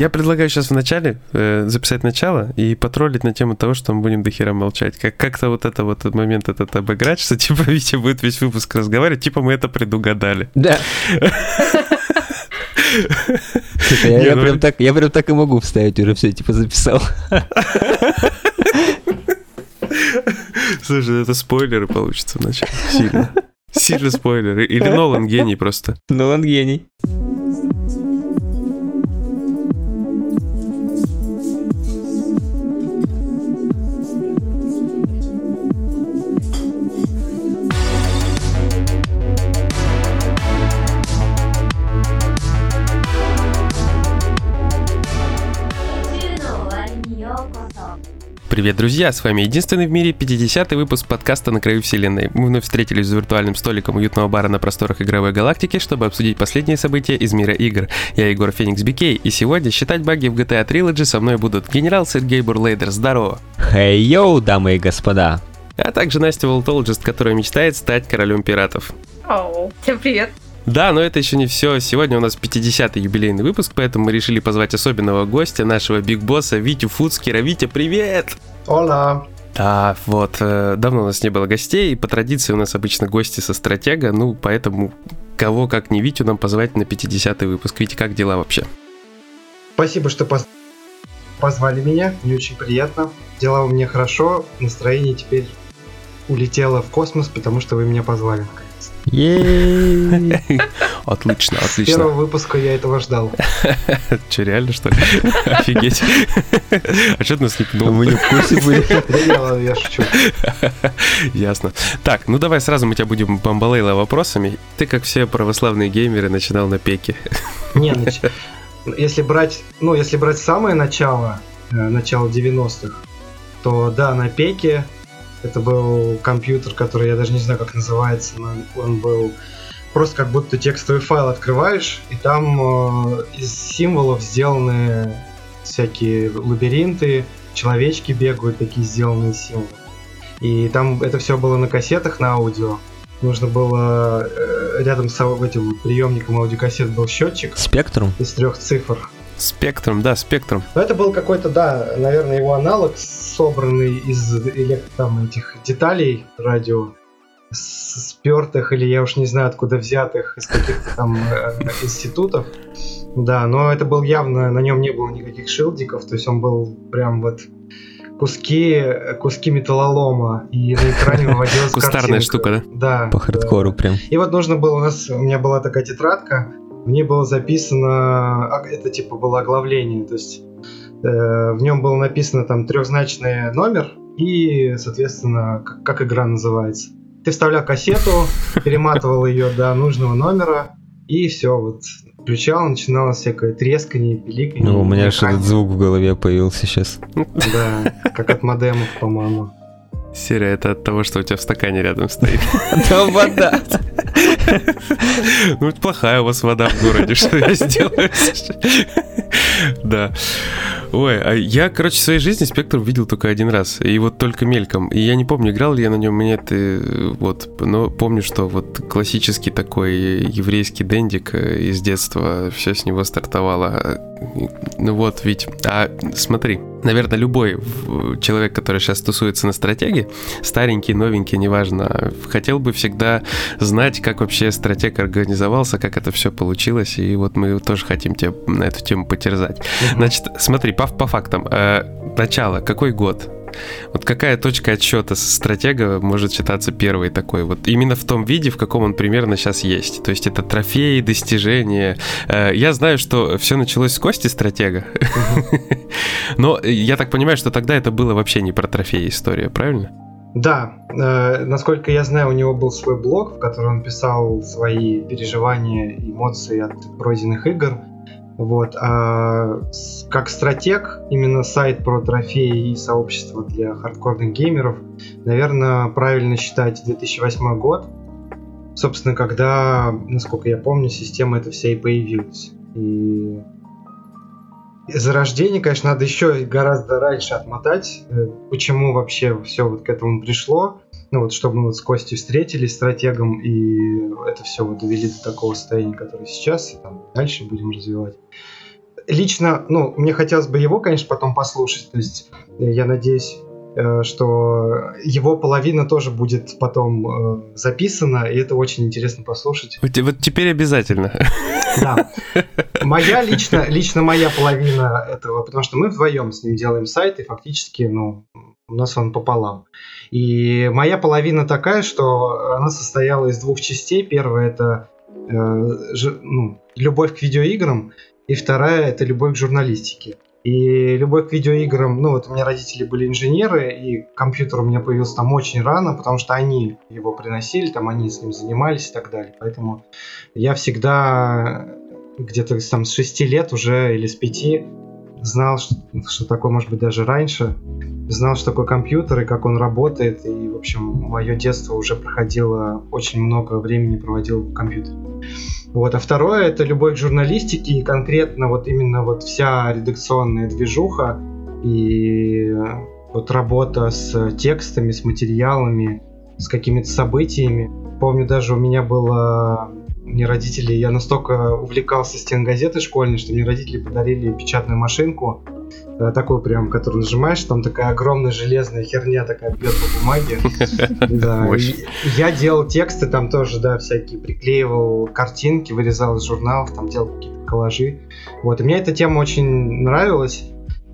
Я предлагаю сейчас вначале э, записать начало и потроллить на тему того, что мы будем до хера молчать. Как- как-то вот это вот момент этот обыграть, что типа Витя будет весь выпуск разговаривать, типа мы это предугадали. Да. Слушай, я, Не, я ну прям так, я прям так и могу вставить, уже все, типа записал. Слушай, это спойлеры получится вначале. Сильно. Сильно спойлеры. Или Нолан гений просто. Ну он гений. Привет, друзья! С вами единственный в мире 50-й выпуск подкаста «На краю вселенной». Мы вновь встретились за виртуальным столиком уютного бара на просторах игровой галактики, чтобы обсудить последние события из мира игр. Я Егор Феникс Бикей, и сегодня считать баги в GTA Trilogy со мной будут генерал Сергей Мурлейдер, здорово! Хей, йоу, дамы и господа. А также Настя Волтологист, которая мечтает стать королем пиратов. Оу, всем привет. Да, но это еще не все. Сегодня у нас 50-й юбилейный выпуск, поэтому мы решили позвать особенного гостя, нашего big босса Витю Фуцкера. Витя, привет! Ола. Да, вот, э, давно у нас не было гостей, и по традиции у нас обычно гости со стратега, ну, поэтому кого как не Витю нам позвать на 50-й выпуск. Витя, как дела вообще? Спасибо, что поз- позвали меня. Мне очень приятно. Дела у меня хорошо. Настроение теперь улетело в космос, потому что вы меня позвали. наконец. Ей. Отлично, С отлично. первого выпуска я этого ждал. Че, реально, что ли? Офигеть. А что ты нас не пнул? Мы не в курсе были. Да я, шучу. Ясно. Так, ну давай сразу мы тебя будем бомбалейла вопросами. Ты, как все православные геймеры, начинал на пеке. Не, если брать, ну, если брать самое начало, э, начало 90-х, то да, на пеке это был компьютер, который я даже не знаю, как называется, но он был просто как будто текстовый файл открываешь, и там э, из символов сделаны всякие лабиринты, человечки бегают, такие сделанные символы. И там это все было на кассетах, на аудио. Нужно было э, рядом с этим приемником аудиокассет был счетчик Спектрум? из трех цифр. Спектром, да, спектром. Но это был какой-то, да, наверное, его аналог, собранный из там, этих деталей радио, спертых, или я уж не знаю, откуда взятых, из каких-то там э, институтов. Да, но это был явно, на нем не было никаких шилдиков, то есть он был прям вот куски, куски металлолома, и на экране выводилась Кустарная картинка. штука, да? Да. По да. хардкору прям. И вот нужно было, у нас, у меня была такая тетрадка, в ней было записано, а, это типа было оглавление, то есть э, в нем было написано там трехзначный номер и, соответственно, как, как игра называется. Ты вставлял кассету, перематывал ее до нужного номера, и все, вот включал, начиналось всякое трескание, пиликанье. Ну, у меня аж этот звук в голове появился сейчас. Да, как от модемов, по-моему. Серия, это от того, что у тебя в стакане рядом стоит. Там вода. Ну, плохая у вас вода в городе, что я сделаю? Да. Ой, а я, короче, в своей жизни спектр видел только один раз. И вот только мельком. И я не помню, играл ли я на нем, мне это вот, но помню, что вот классический такой еврейский дендик э, из детства, все с него стартовало. Ну вот, ведь, а смотри, наверное, любой человек, который сейчас тусуется на стратегии, старенький, новенький, неважно, хотел бы всегда знать, как вообще стратег организовался, как это все получилось, и вот мы тоже хотим тебя на эту тему потерзать. Значит, смотри, по, по фактам. Начало, какой год? Вот какая точка отсчета стратега может считаться первой такой? Вот именно в том виде, в каком он примерно сейчас есть. То есть это трофеи, достижения. Э, Я знаю, что все началось с Кости стратега. Но я так понимаю, что тогда это было вообще не про трофеи история, правильно? Да, э, насколько я знаю, у него был свой блог, в котором он писал свои переживания, эмоции от пройденных игр. Вот, а как стратег, именно сайт про трофеи и сообщество для хардкорных геймеров, наверное, правильно считать 2008 год. Собственно, когда, насколько я помню, система эта вся и появилась. И зарождение, конечно, надо еще гораздо раньше отмотать. Э, Почему вообще все вот к этому пришло? Ну вот, чтобы мы вот с Костей встретились, стратегом, и это все вот довели до такого состояния, которое сейчас, и там дальше будем развивать. лично, ну, мне хотелось бы его, конечно, потом послушать. То есть я надеюсь, э, что его половина тоже будет потом э, записана, и это очень интересно послушать. Вот, вот теперь обязательно. Да. Моя лично, лично моя половина этого, потому что мы вдвоем с ним делаем сайт, и фактически, ну, у нас он пополам. И моя половина такая, что она состояла из двух частей. Первая это э, ж, ну, любовь к видеоиграм, и вторая это любовь к журналистике. И любовь к видеоиграм, ну вот у меня родители были инженеры, и компьютер у меня появился там очень рано, потому что они его приносили, там они с ним занимались и так далее. Поэтому я всегда где-то там с 6 лет уже или с 5 знал, что, что такое может быть даже раньше, знал, что такое компьютер и как он работает, и, в общем, мое детство уже проходило, очень много времени проводил в компьютере. Вот, а второе это любовь к журналистике и конкретно вот именно вот вся редакционная движуха и вот работа с текстами, с материалами, с какими-то событиями. Помню, даже у меня было мне родители, я настолько увлекался стенгазетой школьной, что мне родители подарили печатную машинку, э, такую прям, которую нажимаешь, там такая огромная железная херня такая бьет по бумаге. Да. Я делал тексты там тоже, да, всякие, приклеивал картинки, вырезал из журналов, там делал какие-то коллажи. Вот, и мне эта тема очень нравилась.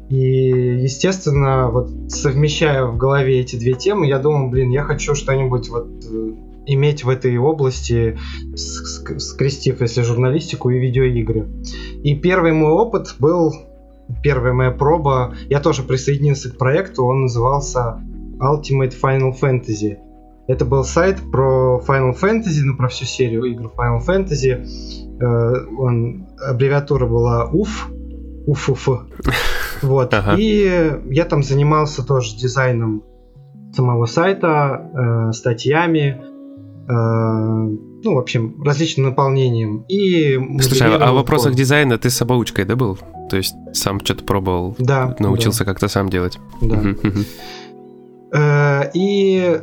И, естественно, вот совмещая в голове эти две темы, я думал, блин, я хочу что-нибудь вот э, иметь в этой области, скрестив, если журналистику и видеоигры. И первый мой опыт был, первая моя проба, я тоже присоединился к проекту, он назывался Ultimate Final Fantasy. Это был сайт про Final Fantasy, ну, про всю серию игр Final Fantasy. Э, он, аббревиатура была УФ, УФУФ. Вот. Ага. И я там занимался тоже дизайном самого сайта, э, статьями, Э, ну, в общем, различным наполнением. И Слушай, а в вопросах дизайна ты самоучкой, да, был? То есть сам что-то пробовал, да, научился да. как-то сам делать? Да. Э, и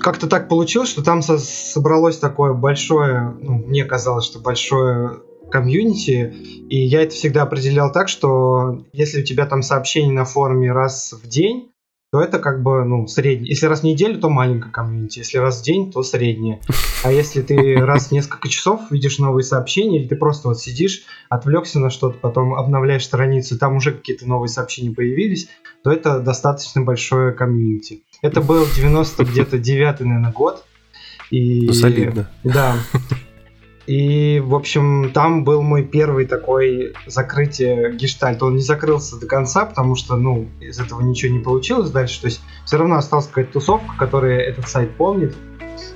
как-то так получилось, что там собралось такое большое, ну, мне казалось, что большое комьюнити, и я это всегда определял так, что если у тебя там сообщение на форуме раз в день, то это как бы, ну, средний. Если раз в неделю, то маленькая комьюнити. Если раз в день, то средняя. А если ты раз в несколько часов видишь новые сообщения, или ты просто вот сидишь, отвлекся на что-то, потом обновляешь страницу, там уже какие-то новые сообщения появились, то это достаточно большое комьюнити. Это был 90 где-то 9 наверное, год. И, ну, солидно. Да. И, в общем, там был мой первый такой закрытие гештальт. Он не закрылся до конца, потому что, ну, из этого ничего не получилось дальше. То есть все равно осталась какая-то тусовка, которая этот сайт помнит.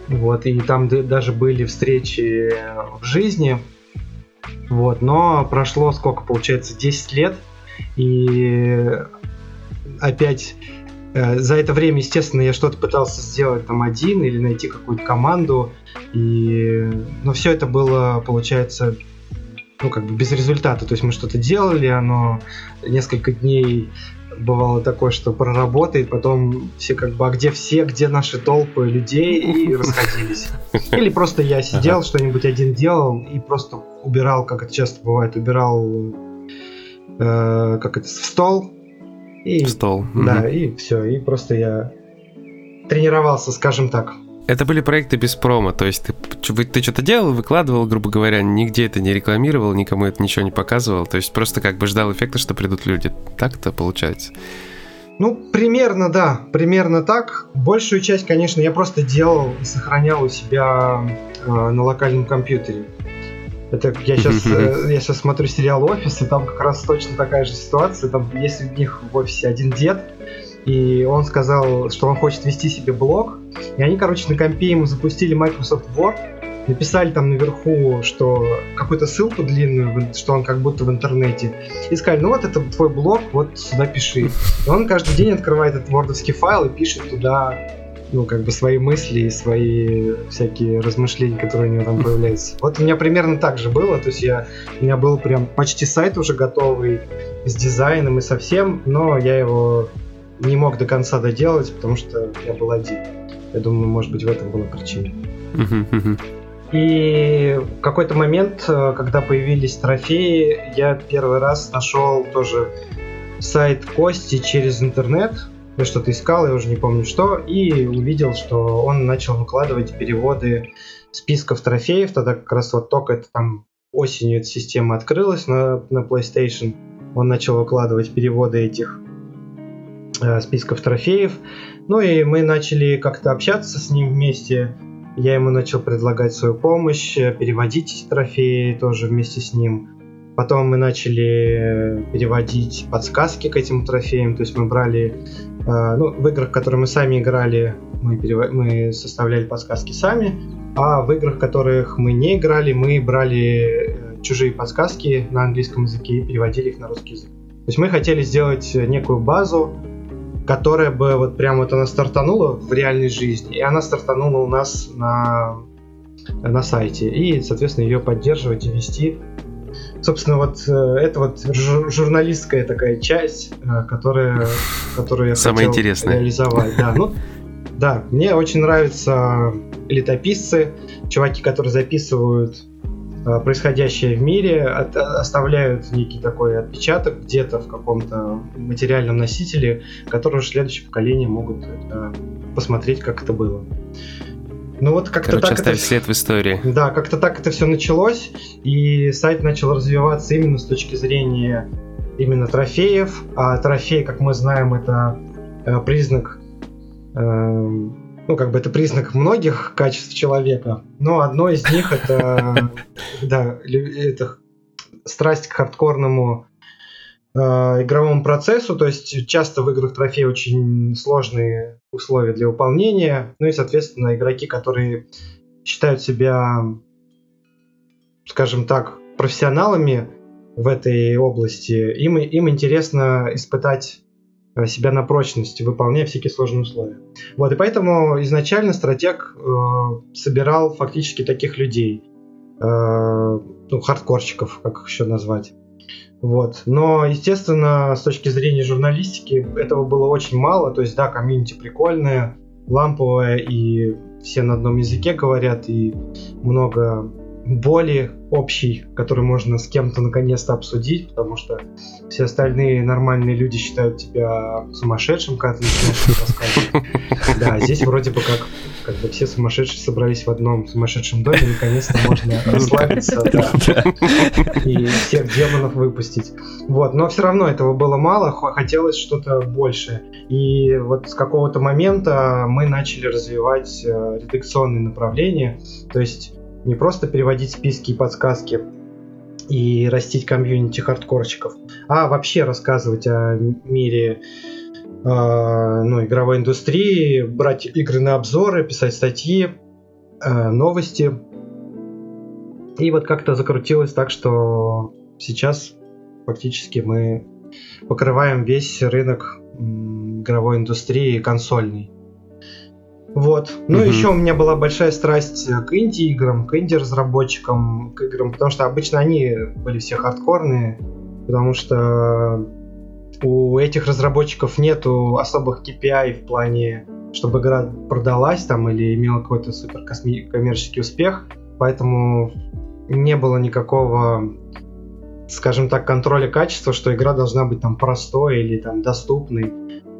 Вот, и там даже были встречи в жизни. Вот, но прошло сколько, получается, 10 лет. И опять Э, за это время, естественно, я что-то пытался сделать там один или найти какую-то команду. И... Но все это было, получается, ну, как бы без результата. То есть мы что-то делали, оно несколько дней бывало такое, что проработает, потом все как бы, а где все, где наши толпы людей, и расходились. Или просто я сидел, что-нибудь один делал и просто убирал, как это часто бывает, убирал э, как это, в стол, и, стол. Да, угу. и все. И просто я тренировался, скажем так. Это были проекты без промо, то есть ты, ты что-то делал, выкладывал, грубо говоря, нигде это не рекламировал, никому это ничего не показывал, то есть просто как бы ждал эффекта, что придут люди. Так это получается? Ну, примерно, да, примерно так. Большую часть, конечно, я просто делал и сохранял у себя э, на локальном компьютере. Это я сейчас, э, я сейчас смотрю сериал «Офис», и там как раз точно такая же ситуация. Там есть у них в офисе один дед, и он сказал, что он хочет вести себе блог. И они, короче, на компе ему запустили Microsoft Word, написали там наверху, что какую-то ссылку длинную, что он как будто в интернете, и сказали, ну вот это твой блог, вот сюда пиши. И он каждый день открывает этот вордовский файл и пишет туда ну, как бы свои мысли и свои всякие размышления, которые у него там появляются. Вот у меня примерно так же было, то есть я, у меня был прям почти сайт уже готовый с дизайном и со всем, но я его не мог до конца доделать, потому что я был один. Я думаю, может быть, в этом была причина. И в какой-то момент, э, когда появились трофеи, я первый раз нашел тоже сайт Кости через интернет. Я что-то искал, я уже не помню что, и увидел, что он начал выкладывать переводы списков трофеев. Тогда как раз вот только это там осенью эта система открылась на, на PlayStation. Он начал выкладывать переводы этих э, списков трофеев. Ну и мы начали как-то общаться с ним вместе. Я ему начал предлагать свою помощь, э, переводить эти трофеи тоже вместе с ним. Потом мы начали переводить подсказки к этим трофеям, то есть мы брали, э, ну, в играх, которые мы сами играли, мы, перев... мы составляли подсказки сами, а в играх, в которых мы не играли, мы брали э, чужие подсказки на английском языке и переводили их на русский язык. То есть мы хотели сделать некую базу, которая бы вот прям вот она стартанула в реальной жизни, и она стартанула у нас на, на сайте. И, соответственно, ее поддерживать и вести. Собственно, вот э, это вот журналистская такая часть, э, которая, которую я Самое хотел интересное. реализовать. Да, ну, да, мне очень нравятся летописцы, чуваки, которые записывают Э, происходящее в мире, от, оставляют некий такой отпечаток где-то в каком-то материальном носителе, который уже следующее поколение могут это, посмотреть, как это было. Ну вот как-то Короче, так оставить это... след в истории. Да, как-то так это все началось, и сайт начал развиваться именно с точки зрения именно трофеев. А трофей, как мы знаем, это э, признак э, ну, как бы это признак многих качеств человека, но одно из них это, да, это страсть к хардкорному игровому процессу, то есть часто в играх трофеи очень сложные условия для выполнения, ну и, соответственно, игроки, которые считают себя, скажем так, профессионалами в этой области, им, им интересно испытать Э, себя на прочность, выполняя всякие сложные условия. Вот, и поэтому изначально стратег э, собирал фактически таких людей, э, ну, хардкорщиков, как их еще назвать. Вот. Но, естественно, с точки зрения журналистики этого было очень мало. То есть, да, комьюнити прикольное, ламповое, и все на одном языке говорят, и много боли общий, который можно с кем-то наконец-то обсудить, потому что все остальные нормальные люди считают тебя сумасшедшим, когда ты начинаешь рассказывать. Да, здесь вроде бы как, как бы все сумасшедшие собрались в одном сумасшедшем доме, наконец-то можно расслабиться да, и всех демонов выпустить. Вот, но все равно этого было мало, хотелось что-то большее. И вот с какого-то момента мы начали развивать э, редакционные направления, то есть не просто переводить списки и подсказки и растить комьюнити хардкорщиков, а вообще рассказывать о мире э, ну, игровой индустрии, брать игры на обзоры, писать статьи, э, новости. И вот как-то закрутилось так, что сейчас фактически мы покрываем весь рынок игровой индустрии консольный. Вот. Ну, угу. еще у меня была большая страсть к инди-играм, к инди-разработчикам, к играм, потому что обычно они были все хардкорные, потому что у этих разработчиков нету особых KPI в плане, чтобы игра продалась там или имела какой-то супер коммерческий успех, поэтому не было никакого скажем так, контроля качества, что игра должна быть там простой или там доступной.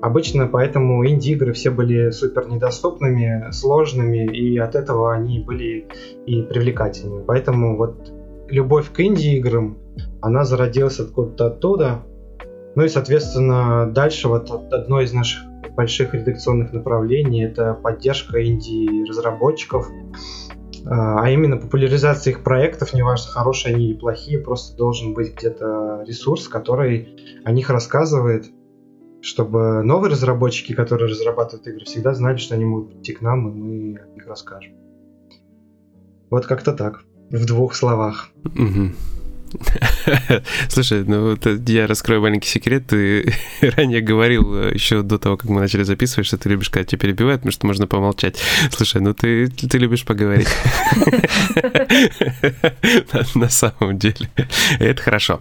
Обычно поэтому инди-игры все были супер недоступными, сложными, и от этого они были и привлекательными. Поэтому вот любовь к инди-играм, она зародилась откуда-то оттуда. Ну и, соответственно, дальше вот одно из наших больших редакционных направлений это поддержка инди-разработчиков, а, а именно популяризация их проектов, неважно, хорошие они или плохие, просто должен быть где-то ресурс, который о них рассказывает, чтобы новые разработчики, которые разрабатывают игры, всегда знали, что они могут прийти к нам, и мы о них расскажем. Вот как-то так, в двух словах. Слушай, ну вот я раскрою маленький секрет. Ты ранее говорил, э, еще до того, как мы начали записывать, что ты любишь, когда тебя перебивают, потому что можно помолчать. Слушай, ну ты, ты любишь поговорить. На самом деле. Это хорошо.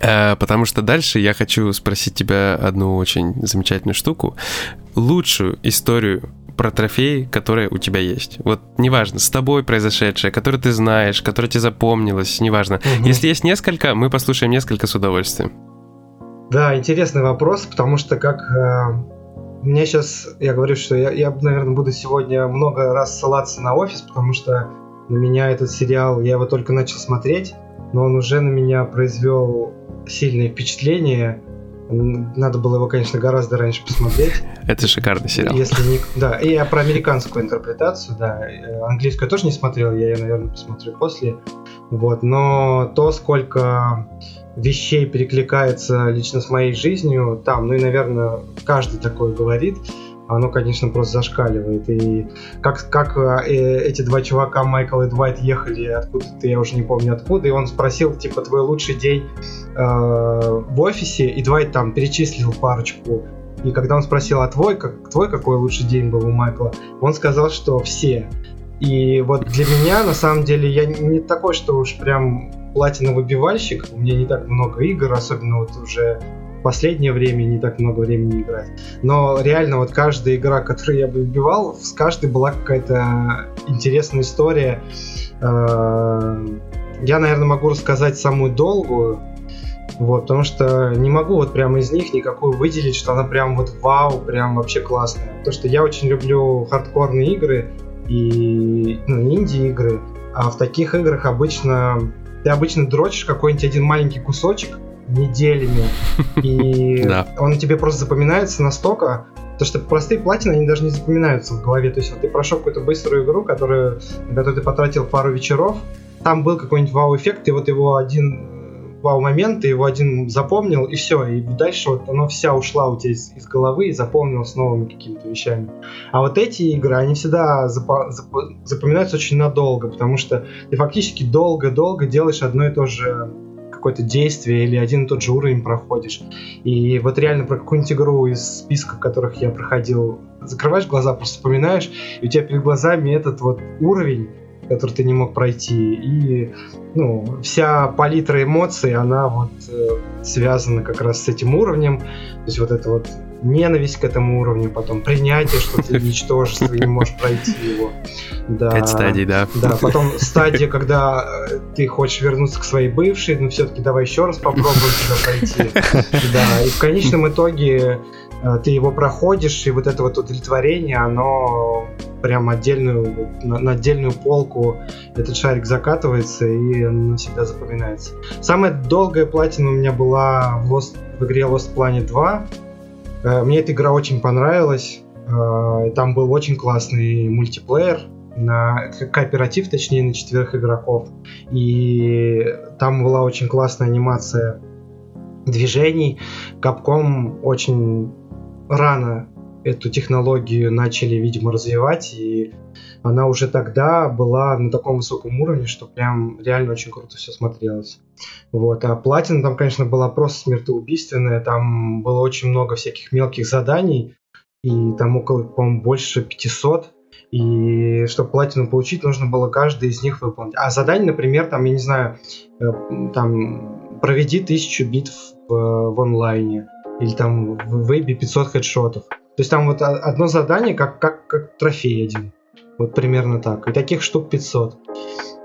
Э, потому что дальше я хочу спросить тебя одну очень замечательную штуку. Лучшую историю про трофеи, которые у тебя есть. Вот неважно, с тобой произошедшее, которое ты знаешь, которое тебе запомнилось, неважно. Мгм. Если есть несколько, мы послушаем несколько с удовольствием. Да, интересный вопрос, потому что как э, мне сейчас, я говорю, что я, я, наверное, буду сегодня много раз ссылаться на офис, потому что на меня этот сериал, я его только начал смотреть, но он уже на меня произвел сильное впечатление. Надо было его, конечно, гораздо раньше посмотреть. Это шикарный сериал. Если не... Да, и я про американскую интерпретацию, да. Э, Английскую я тоже не смотрел, я ее, наверное, посмотрю после. Вот, но то, сколько вещей перекликается лично с моей жизнью там, ну и, наверное, каждый такое говорит, оно, конечно, просто зашкаливает. И как, как э, эти два чувака, Майкл и Двайт, ехали откуда-то, я уже не помню откуда, и он спросил, типа, твой лучший день э, в офисе, и Двайт там перечислил парочку. И когда он спросил, а твой, как, твой какой лучший день был у Майкла, он сказал, что все. И вот для меня, на самом деле, я не такой, что уж прям платиновый-бивальщик, у меня не так много игр, особенно вот уже последнее время не так много времени играть. Но реально вот каждая игра, которую я бы выбивал, с каждой была какая-то интересная история. Э, Я, наверное, могу рассказать самую долгую, вот, потому что не могу вот прямо из них никакую выделить, что она прям вот вау, прям вообще классная. Потому что я очень люблю хардкорные игры и ну, инди-игры, а в таких играх обычно ты обычно дрочишь какой-нибудь один маленький кусочек неделями, и Да. он тебе просто запоминается настолько, то что простые платины, они даже не запоминаются в голове. То есть вот ты прошел какую-то быструю игру, которую, на которую ты потратил пару вечеров, там был какой-нибудь вау-эффект, ты вот его один э, вау-момент, ты его один запомнил, и все, и дальше вот оно вся ушла у тебя из, из головы и запомнилось новыми какими-то вещами. А вот эти игры, они всегда запо- запо- запоминаются очень надолго, потому что ты фактически долго-долго делаешь одно и то же какое-то действие или один и тот же уровень проходишь. И вот реально про какую-нибудь игру из списка, которых я проходил, закрываешь глаза, просто вспоминаешь, и у тебя перед глазами этот вот уровень, который ты не мог пройти. И ну, вся палитра эмоций, она вот э, связана как раз с этим уровнем. То есть вот это вот ненависть к этому уровню, потом принятие, что ты ничтожество и не можешь пройти его. Да. Пять стадий, да. Да, потом стадия, когда э, ты хочешь вернуться к своей бывшей, но все-таки давай еще раз попробуем тебя пройти. Да, и в конечном итоге э, ты его проходишь, и вот это вот удовлетворение, оно прям отдельную, на, на отдельную полку этот шарик закатывается и навсегда запоминается. Самая долгая платина у меня была в, Lost- в игре Lost Planet 2. Э, Мне эта игра очень понравилась. Э, Там был очень классный мультиплеер, на ко- кооператив, точнее, на четверых игроков. И там была очень классная анимация движений. Капком очень рано эту технологию начали, видимо, развивать, и она уже тогда была на таком высоком уровне, что прям реально очень круто все смотрелось. Вот. А платина там, конечно, была просто смертоубийственная, там было очень много всяких мелких заданий, и там около, по-моему, больше 500, и чтобы платину получить, нужно было каждый из них выполнить. А задание, например, там, я не знаю, э, там, проведи тысячу битв в, в онлайне, или там в вебе 500 хедшотов. То есть там вот одно задание, как, как, как трофей один. Вот примерно так. И таких штук 500.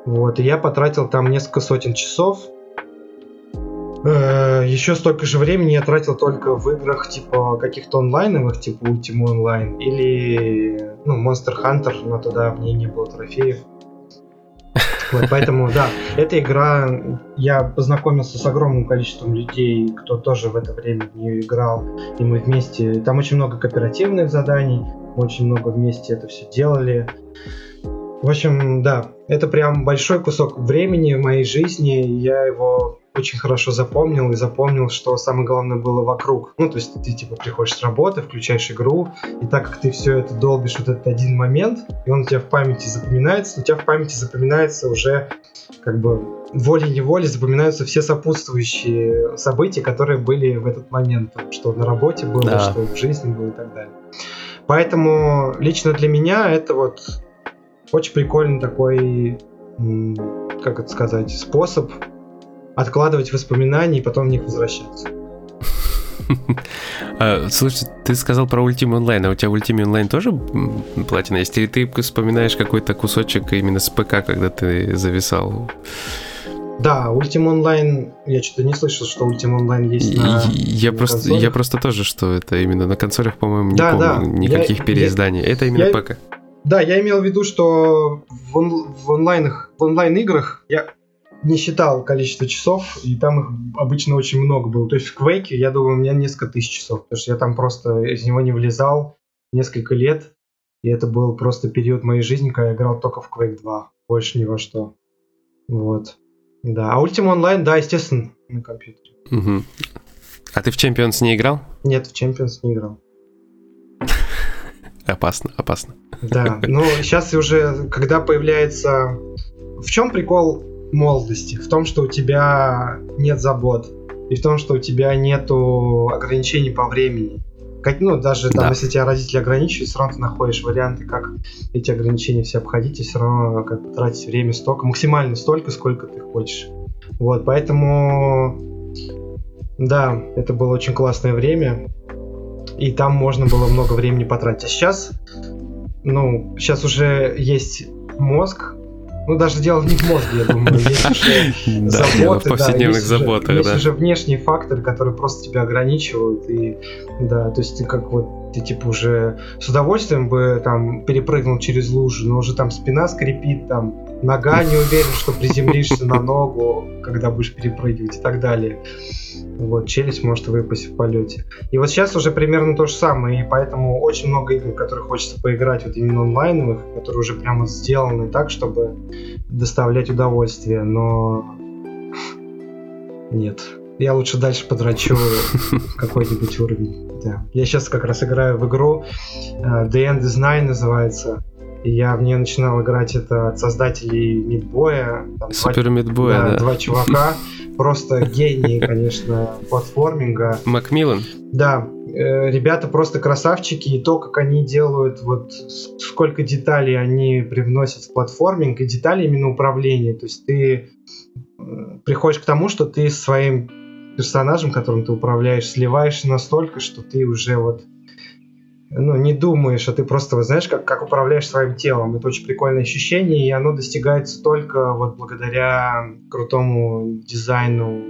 Вот, и я потратил там несколько сотен часов. Э, Еще столько же времени я тратил только в играх типа каких-то онлайновых, типа Ultima Online, или ну, Monster Hunter, но тогда в ней не было трофеев. Вот, поэтому, да, эта игра, я познакомился с огромным количеством людей, кто тоже в это время в нее играл, и мы вместе, там очень много кооперативных заданий, мы очень много вместе это все делали. В общем, да, это прям большой кусок времени в моей жизни, я его очень хорошо запомнил и запомнил, что самое главное было вокруг. Ну, то есть ты типа приходишь с работы, включаешь игру, и так как ты все это долбишь вот этот один момент, и он у тебя в памяти запоминается, у тебя в памяти запоминается уже как бы волей-неволей запоминаются все сопутствующие события, которые были в этот момент, что на работе было, Да. что в жизни было и так далее. Поэтому лично для меня это вот очень прикольный такой, как это сказать, способ откладывать воспоминания и потом в них возвращаться. А, Слушай, ты сказал про Ultima Online, а у тебя в Ultima Online тоже платина есть? Или ты вспоминаешь какой-то кусочек именно с ПК, когда ты зависал? Да, Ultima Online, я что-то не слышал, что Ultima Online есть на... Я на просто, консолях. я просто тоже, что это именно на консолях, по-моему, не Да, да. помню никаких Я- переизданий. Это именно я- ПК. Да, я имел в виду, что в, он- в онлайнах, в онлайн-играх я не считал количество часов, и там их обычно очень много было. То есть в Quake, я думаю, у меня несколько тысяч часов, потому что я там просто из него не влезал несколько лет, и это был просто период моей жизни, когда я играл только в Quake 2, больше ни во что. Вот. Да, а Ultima Online, да, естественно, на компьютере. Мгм. А ты в Champions не играл? Нет, в Champions не играл. Опасно, опасно. Да, но сейчас уже, когда появляется... В чем прикол молодости? В том, что у тебя нет забот. И в том, что у тебя нету ограничений по времени. Как, ну, даже там, Да. если тебя родители ограничивают, все равно ты находишь варианты, как эти ограничения все обходить, и все равно как тратить время столько, максимально столько, сколько ты хочешь. Вот, поэтому, да, это было очень классное время, и там можно было много времени потратить. А сейчас, ну, сейчас уже есть мозг, ну, даже дело не в мозге, я думаю, есть уже в заботы, да, повседневных есть заботах, есть да. уже внешние факторы, которые просто тебя ограничивают, и да, то есть ты как вот ты типа уже с удовольствием бы там перепрыгнул через лужу, но уже там спина скрипит, там нога не уверен, что приземлишься на ногу, когда будешь перепрыгивать и так далее. Вот, челюсть может выпасть в полете. И вот сейчас уже примерно то же самое, и поэтому очень много игр, в которые хочется поиграть, вот именно онлайновых, которые уже прямо сделаны так, чтобы доставлять удовольствие, но нет. Я лучше дальше подрачу какой-нибудь уровень. Да. Я сейчас как раз играю в игру э, The End is Nine называется. И я в нее начинал играть это от создателей Мидбоя. Там два- Супер Мидбой, да, да. два чувака. Просто гении, конечно, платформинга. Макмиллан? Да, э, ребята просто красавчики, и то, как они делают, вот сколько деталей они привносят в платформинг, и детали именно управления. То есть ты э, приходишь к тому, что ты своим персонажем, которым ты управляешь, сливаешься настолько, что ты уже вот ну, не думаешь, а ты просто, вот знаешь, как, как управляешь своим телом. Это очень прикольное ощущение, и оно достигается только вот благодаря крутому дизайну,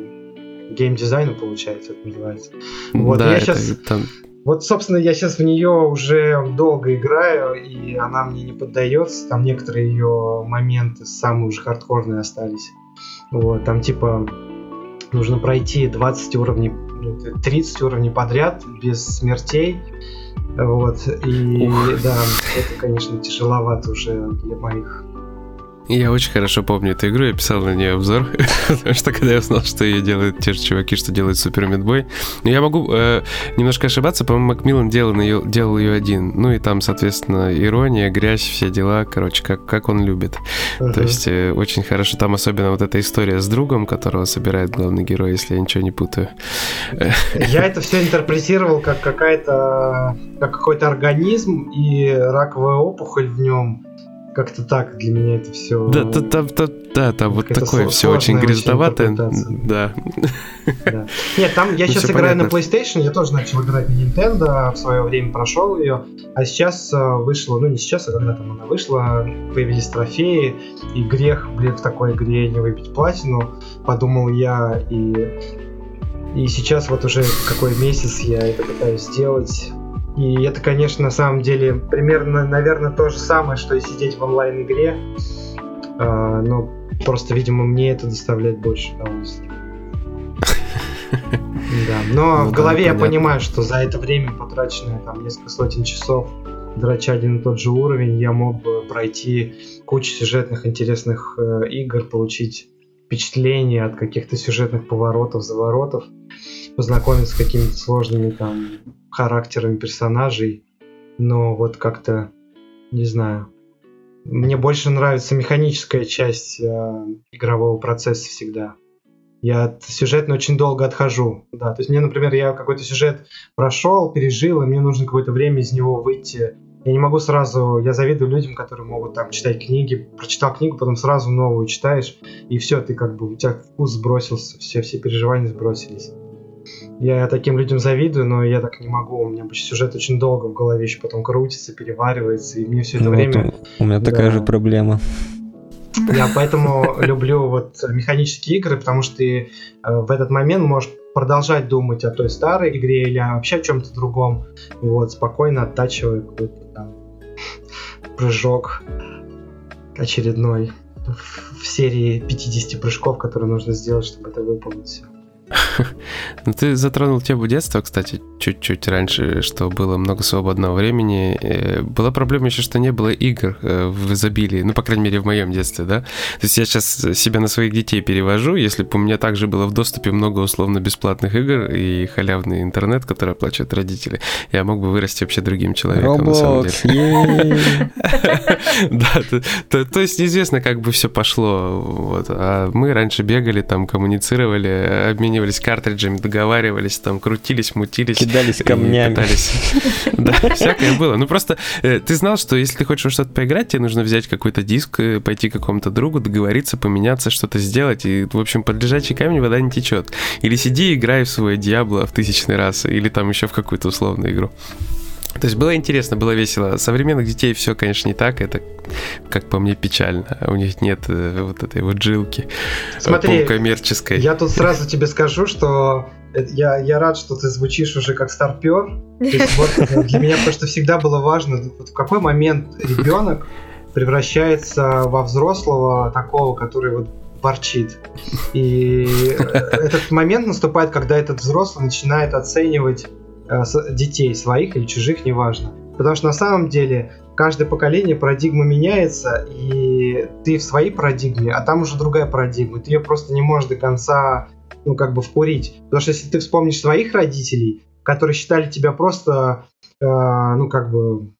геймдизайну, получается, это называется. Вот, да, я это щас- там- Вот, собственно, я сейчас в нее уже долго играю, и она мне не поддается. Там некоторые ее моменты самые уже хардкорные остались. Вот, там типа нужно пройти 20 уровней, ну, 30 уровней подряд без смертей. Вот, и Ух. да, это, конечно, тяжеловато уже для моих. Я очень хорошо помню эту игру, я писал на нее обзор, потому что когда я узнал, что ее делают те же чуваки, что делают Супер Мидбой. Но я могу э, немножко ошибаться, по-моему, Макмиллан делал ее, делал ее один. Ну и там, соответственно, ирония, грязь, все дела, короче, как, как он любит. То есть э, очень хорошо. Там особенно вот эта история с другом, которого собирает главный герой, если я ничего не путаю. Я это все интерпретировал как какая-то, как какой-то организм и раковая опухоль в нем. Как-то так для меня это все. Да, та- та- та- да, там вот такое все очень грязноватое. интерпретация. Да. Нет, там я Ну, сейчас играю на понятно. PlayStation, я тоже начал играть на Nintendo, в свое время прошел ее, а сейчас э, вышла, ну не сейчас, а когда там она вышла, появились трофеи, и грех, блин, в такой игре не выбить платину, подумал я, и, и сейчас вот уже какой месяц я это пытаюсь сделать. И это, конечно, на самом деле примерно, наверное, то же самое, что и сидеть в онлайн-игре, А, но просто, видимо, мне это доставляет больше удовольствия. Да, но Ну в да, голове я понятно. понимаю, что за это время, потраченное там несколько сотен часов, драча один и тот же уровень, я мог бы пройти кучу сюжетных интересных э, игр, получить впечатление от каких-то сюжетных поворотов, заворотов, познакомиться с какими-то сложными там характерами персонажей, но вот как-то, не знаю, мне больше нравится механическая часть э, игрового процесса всегда. Я от сюжетно очень долго отхожу. Да, то есть мне, например, я какой-то сюжет прошел, пережил, и мне нужно какое-то время из него выйти. Я не могу сразу, я завидую людям, которые могут там читать книги, прочитал книгу, потом сразу новую читаешь, и все, ты как бы, у тебя вкус сбросился, все, все переживания сбросились. Я таким людям завидую, но я так не могу. У меня сюжет очень долго в голове еще потом крутится, переваривается, и мне все это Ну, время... вот у, меня такая Да. же проблема. Я поэтому люблю вот механические игры, потому что ты э, в этот момент можешь продолжать думать о той старой игре или вообще о чем-то другом, вот, спокойно оттачивая какой-то там прыжок очередной в, в серии 50 прыжков, которые нужно сделать, чтобы это выполнить все. Ну, ты затронул тему детства, кстати, чуть-чуть раньше, что было много свободного времени. Э, Была проблема еще, что не было игр э, в изобилии, ну, по крайней мере, в моем детстве, да? То есть я сейчас себя на своих детей перевожу, если бы у меня также было в доступе много условно-бесплатных игр и халявный интернет, который оплачивают родители, я мог бы вырасти вообще другим человеком, на самом деле. Roblox. Да, то, есть неизвестно, как бы все пошло. А мы раньше бегали, там коммуницировали, обменивались картриджами, договаривались, там крутились, мутились. Кидались камнями. пытались. Да, всякое было. Ну просто э, ты знал, что если ты хочешь что-то поиграть, тебе нужно взять какой-то диск, э, пойти к какому-то другу, договориться, поменяться, что-то сделать. И, в общем, под лежачий камень вода не течет. Или сиди и играй в свой Диабло в тысячный раз, или там еще в какую-то условную игру. То есть было интересно, было весело. Современных детей все, конечно, не так. Это, как по мне, печально. У них нет э, вот этой вот жилки Смотри, полукоммерческой. Я тут сразу тебе скажу, что э, я, я рад, что ты звучишь уже как старпер. Вот э, для меня просто всегда было важно, вот в какой момент ребенок превращается во взрослого такого, который вот борчит. И э, этот момент наступает, когда этот взрослый начинает оценивать э, детей своих или чужих, неважно. Потому что на самом деле каждое поколение парадигма меняется, и ты в своей парадигме, а там уже другая парадигма. Ты ее просто не можешь до конца, ну, как бы вкурить. Потому что если ты вспомнишь своих родителей, которые считали тебя просто, э, ну, как бы,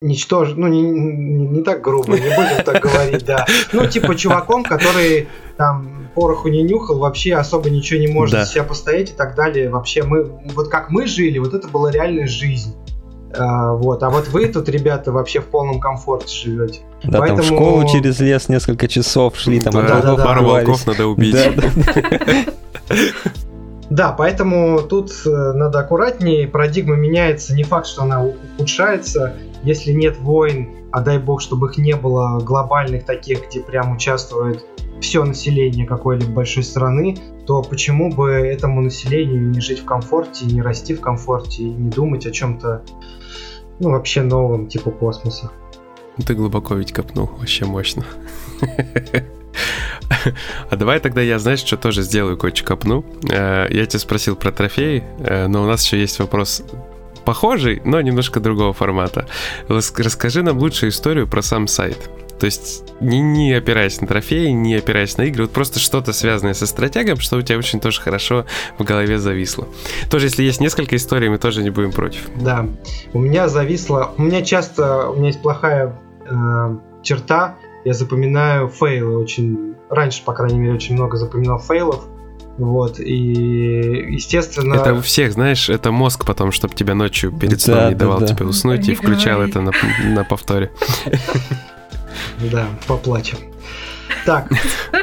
ничтож... ну, не, не, не так грубо, не будем так говорить, да. Ну, типа чуваком, который там пороху не нюхал, вообще особо ничего не может Да. себя постоять и так далее. Вообще мы, вот как мы жили, вот это была реальная жизнь. А, вот, а вот вы тут, ребята, вообще в полном комфорте живете. Да, там в Поэтому- школу через лес несколько часов шли, там Да, да, да. пару волков надо убить. Да, поэтому тут э, надо аккуратнее, парадигма меняется, не факт, что она ухудшается. Если нет войн, а дай бог, чтобы их не было глобальных таких, где прям участвует все население какой-либо большой страны, то почему бы этому населению не жить в комфорте, не расти в комфорте, и не думать о чем-то, ну, вообще новом, типа космоса. Ты глубоко ведь копнул, вообще мощно. А давай тогда я, знаешь, что тоже сделаю, кое-что копну. Э, Я тебя спросил про трофеи, э, но у нас еще есть вопрос похожий, но немножко другого формата. Рас- Расскажи нам лучшую историю про сам сайт. То есть не, не опираясь на трофеи, не опираясь на игры, вот просто что-то связанное со стратегом, что у тебя очень тоже хорошо в голове зависло. Тоже, если есть несколько историй, мы тоже не будем против. Да, у меня зависло, у меня часто, у меня есть плохая э, черта, я запоминаю фейлы очень, раньше, по крайней мере, очень много запоминал фейлов, вот, и, естественно... Это у всех, знаешь, это мозг потом, чтобы тебя ночью перед Да, сном не да, давал да. тебе уснуть и Не включал говори. это на, на повторе. Да, поплачем. Так,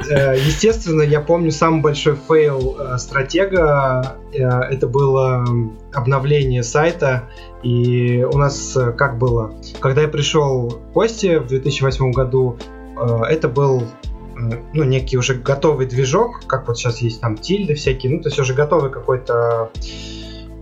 э, естественно, я помню самый большой фейл э, стратега. э, Это было обновление сайта. И у нас как было? Когда я пришел в гости в 2008 году, это был ну, некий уже готовый движок, как вот сейчас есть там тильды всякие, ну, то есть уже готовый какой-то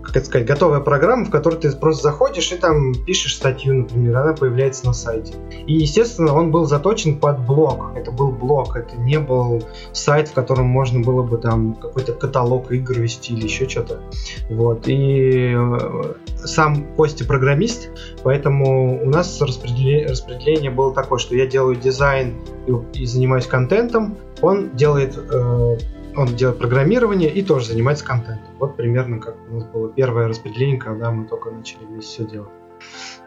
как это сказать, готовая программа, в которой ты просто заходишь и там пишешь статью, например, она появляется на сайте. И, естественно, он был заточен под блог. Это был блог, это не был сайт, в котором можно было бы там какой-то каталог игр вести или еще что-то. Вот. И э, сам Костя программист, поэтому у нас распределение, распределение было такое, что я делаю дизайн и, и занимаюсь контентом, он делает э, он делает программирование и тоже занимается контентом. Вот примерно как у нас было первое распределение, когда мы только начали вместе все делать.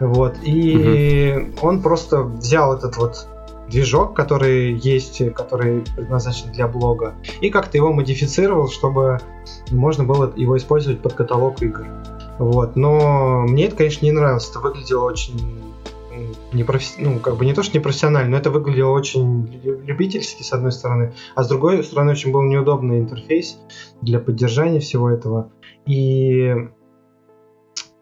Вот. И он просто взял этот вот движок, который есть, который предназначен для блога, и как-то его модифицировал, чтобы можно было его использовать под каталог игр. Вот. Но мне это, конечно, не нравилось. Это выглядело очень не профи- ну, как бы не то, что не профессионально, но это выглядело очень лю- любительски, с одной стороны, а с другой стороны, очень был неудобный интерфейс для поддержания всего этого. И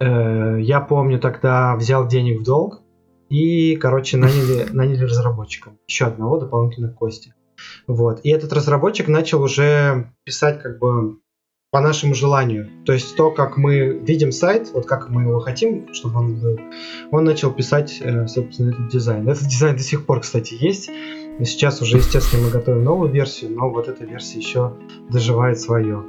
э, я помню, тогда взял денег в долг и, короче, наняли, наняли разработчика. Еще одного дополнительно Кости. Вот. И этот разработчик начал уже писать как бы по нашему желанию. То есть то, как мы видим сайт, вот как мы его хотим, чтобы он был, он начал писать, э, собственно, этот дизайн. Этот дизайн до сих пор, кстати, есть. Сейчас уже, естественно, мы готовим новую версию, но вот эта версия еще доживает свое.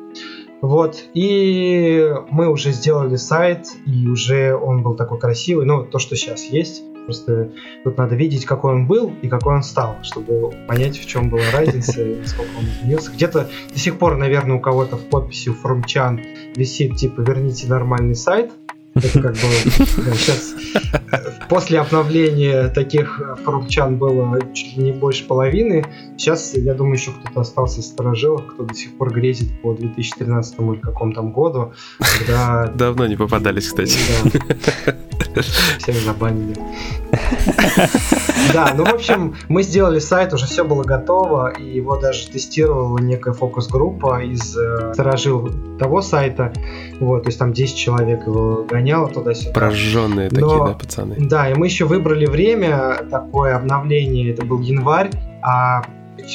Вот, и мы уже сделали сайт, и уже он был такой красивый, ну, то, что сейчас есть. Просто тут надо видеть, какой он был и какой он стал, чтобы понять, в чем была разница и сколько он изменился. Где-то до сих пор, наверное, у кого-то в подписи у форумчан висит типа «Верните нормальный сайт». Это как бы да, сейчас после обновления таких э, форумчан было чуть ли не больше половины. Сейчас, я думаю, еще кто-то остался из сторожилов, кто до сих пор грезит по 2013 или каком там году, когда... Давно не попадались, кстати. Да. Всех забанили. Да, ну, в общем, мы сделали сайт, уже все было готово, и его даже тестировала некая фокус-группа из э, сторожил того сайта. Вот, то есть там 10 человек его гоняло туда-сюда. Прожженные такие, да, пацаны? Да, и мы еще выбрали время, такое обновление, это был январь, а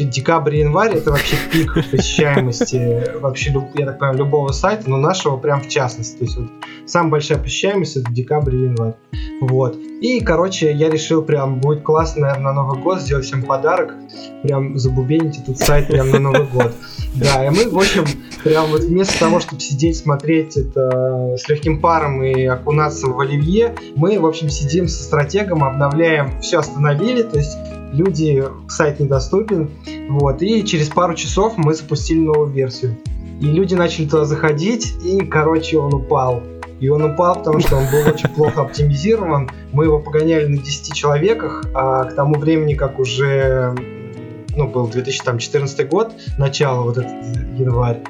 декабрь и январь это вообще пик посещаемости вообще, люб- я так понимаю, любого сайта, но нашего прям в частности. То есть вот самая большая посещаемость это декабрь и январь. Вот. И, короче, я решил прям, будет классно, наверное, на Новый год сделать всем подарок, прям забубенить этот сайт прям на Новый год. Да, и мы, в общем, прям вот вместо того, чтобы сидеть, смотреть это с легким паром и окунаться в оливье, мы, в общем, сидим со стратегом, обновляем, все остановили, то есть люди, сайт недоступен, вот, и через пару часов мы запустили новую версию. И люди начали туда заходить, и, короче, он упал. И он упал, потому что он был очень плохо оптимизирован. Мы его погоняли на 10 человеках, а к тому времени, как уже ну, был 2014 год, начало, вот этот январь,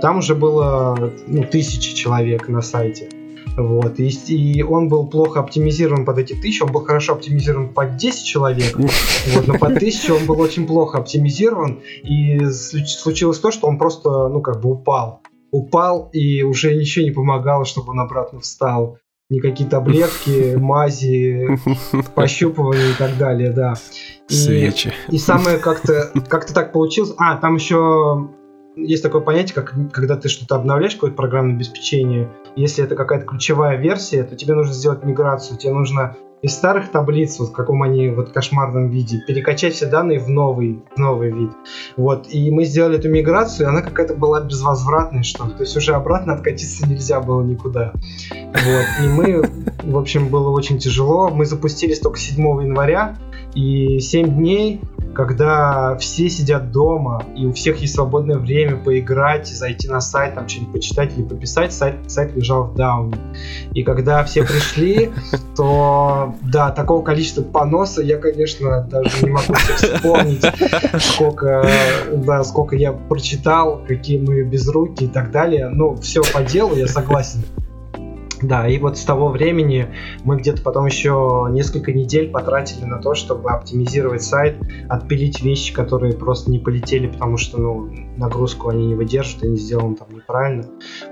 там уже было ну, тысячи человек на сайте. Вот. И, и он был плохо оптимизирован под эти тысячи, он был хорошо оптимизирован под 10 человек, вот, но под 1000 он был очень плохо оптимизирован, и слу- случилось то, что он просто, ну, как бы упал. Упал, и уже ничего не помогало, чтобы он обратно встал. Никакие таблетки, мази, пощупывания и так далее, да. И- Свечи. и самое как-то как так получилось. А, там еще есть такое понятие, как когда ты что-то обновляешь, какое-то программное обеспечение, если это какая-то ключевая версия, то тебе нужно сделать миграцию. Тебе нужно из старых таблиц, вот в каком они вот кошмарном виде, перекачать все данные в новый, в новый вид. Вот. И мы сделали эту миграцию, и она какая-то была безвозвратная, что ли. То есть уже обратно откатиться нельзя было никуда. Вот. И мы, в общем, было очень тяжело. Мы запустились только 7 января, и 7 дней, когда все сидят дома, и у всех есть свободное время поиграть, зайти на сайт, там что-нибудь почитать или пописать, сайт, сайт лежал в дауне. И когда все пришли, то да, такого количества поноса я, конечно, даже не могу вспомнить, сколько, да, сколько я прочитал, какие мы безруки и так далее. Ну, все по делу, я согласен. Да, и вот с того времени мы где-то потом еще несколько недель потратили на то, чтобы оптимизировать сайт, отпилить вещи, которые просто не полетели, потому что, ну, нагрузку они не выдержат, и не сделаны там неправильно.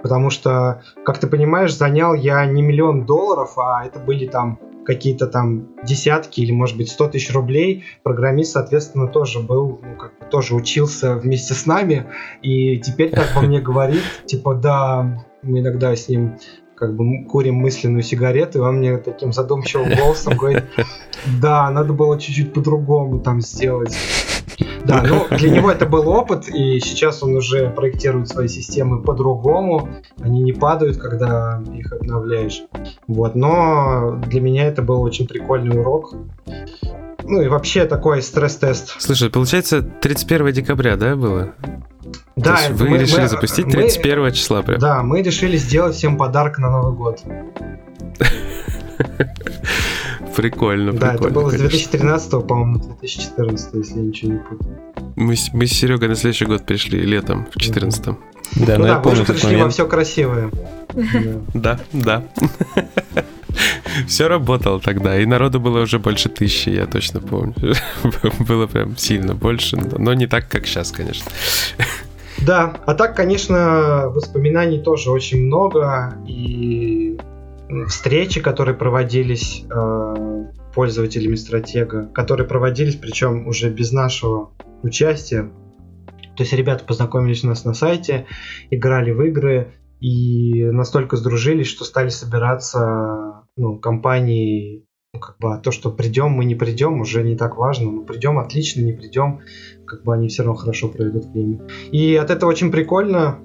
Потому что, как ты понимаешь, занял я не миллион долларов, а это были там какие-то там десятки или, может быть, 100 тысяч рублей. Программист, соответственно, тоже был, ну, как бы тоже учился вместе с нами. И теперь, как он мне говорит, типа, да, мы иногда с ним как бы курим мысленную сигарету, и он мне таким задумчивым голосом говорит, да, надо было чуть-чуть по-другому там сделать. Да, ну для него это был опыт, и сейчас он уже проектирует свои системы по-другому. Они не падают, когда их обновляешь. Вот, но для меня это был очень прикольный урок. Ну и вообще такой стресс-тест. Слушай, получается, 31 декабря, да, было? Да, То есть вы мы- решили мы- запустить мы- 31 числа прям? Да, мы решили сделать всем подарок на Новый год. Прикольно, да, это прикольно, было с конечно. 2013, по-моему, на 2014, если я ничего не путаю. Мы, с- мы с Серегой на следующий год пришли, летом, в 14 Да, ну но да, я помню же этот пришли во момент. все красивое. Да. Да, да. Все работало тогда, и народу было уже больше тысячи, я точно помню. Было прям сильно больше, но не так, как сейчас, конечно. Да, а так, конечно, воспоминаний тоже очень много, и встречи, которые проводились э, пользователями стратега, которые проводились, причем уже без нашего участия. То есть ребята познакомились у нас на сайте, играли в игры и настолько сдружились, что стали собираться ну, компании ну, как бы, а то, что придем, мы не придем, уже не так важно. Ну, придем, отлично, не придем, как бы они все равно хорошо проведут время. И от этого очень прикольно,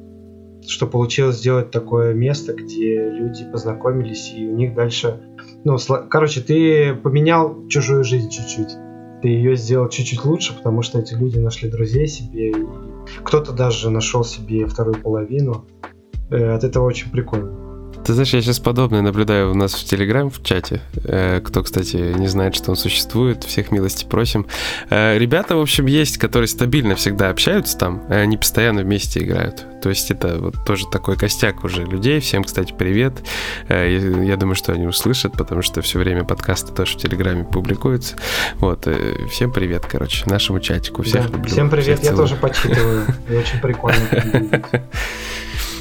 что получилось сделать такое место, где люди познакомились, и у них дальше... Ну, сло... короче, ты поменял чужую жизнь чуть-чуть. Ты ее сделал чуть-чуть лучше, потому что эти люди нашли друзей себе, и кто-то даже нашел себе вторую половину. Э, от этого очень прикольно. Ты знаешь, я сейчас подобное наблюдаю у нас в Телеграм, в чате. Э, кто, кстати, не знает, что он существует, всех милости просим. Э, ребята, в общем, есть, которые стабильно всегда общаются там, и они постоянно вместе играют. То есть это вот тоже такой костяк уже людей. Всем, кстати, привет. Э, я думаю, что они услышат, потому что все время подкасты тоже в Телеграме публикуются. Вот, всем привет, короче, нашему чатику. Всех да, люблю. Всем привет, всех я тоже почитываю. Очень прикольно.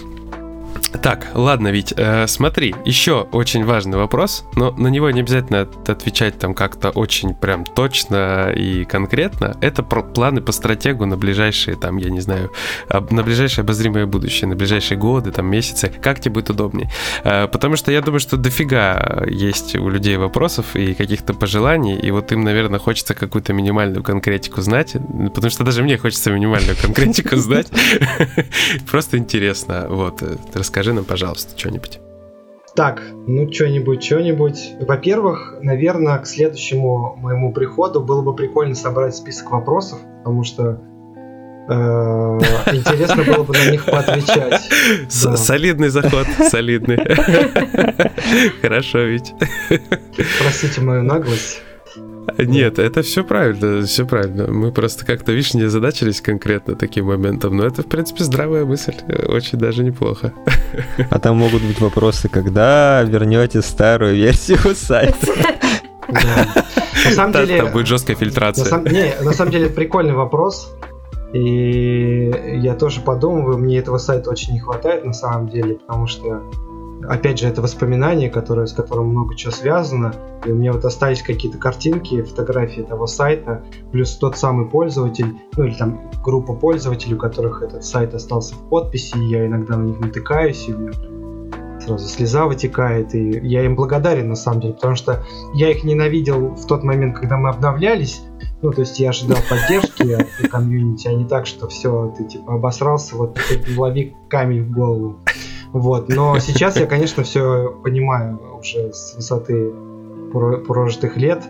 Так, ладно, ведь э, смотри, еще очень важный вопрос, но на него не обязательно отвечать там как-то очень прям точно и конкретно. Это про планы по стратегу на ближайшие, там, я не знаю, на ближайшее обозримое будущее, на ближайшие годы, там, месяцы. Как тебе будет удобнее? Э, потому что я думаю, что дофига есть у людей вопросов и каких-то пожеланий, и вот им, наверное, хочется какую-то минимальную конкретику знать, потому что даже мне хочется минимальную конкретику знать. Просто интересно. Вот, расскажи Расскажи нам, пожалуйста, что-нибудь. Так, ну что-нибудь, что-нибудь. Во-первых, наверное, к следующему моему приходу было бы прикольно собрать список вопросов, потому что э, интересно было бы на них поотвечать. Солидный заход, солидный. Хорошо ведь. Простите мою наглость. Нет, это все правильно, все правильно. Мы просто как-то, видишь, не задачились конкретно таким моментом, но это, в принципе, здравая мысль, очень даже неплохо. А там могут быть вопросы, когда вернете старую версию сайта? На самом деле... Там будет жесткая фильтрация. Не, на самом деле, прикольный вопрос. И я тоже подумываю, мне этого сайта очень не хватает на самом деле, потому что опять же, это воспоминание, которое, с которым много чего связано. И у меня вот остались какие-то картинки, фотографии этого сайта, плюс тот самый пользователь, ну или там группа пользователей, у которых этот сайт остался в подписи, и я иногда на них натыкаюсь, и у меня сразу слеза вытекает, и я им благодарен на самом деле, потому что я их ненавидел в тот момент, когда мы обновлялись, ну, то есть я ожидал поддержки от комьюнити, а не так, что все, ты типа обосрался, вот лови камень в голову. Вот, но сейчас я, конечно, все понимаю уже с высоты прожитых лет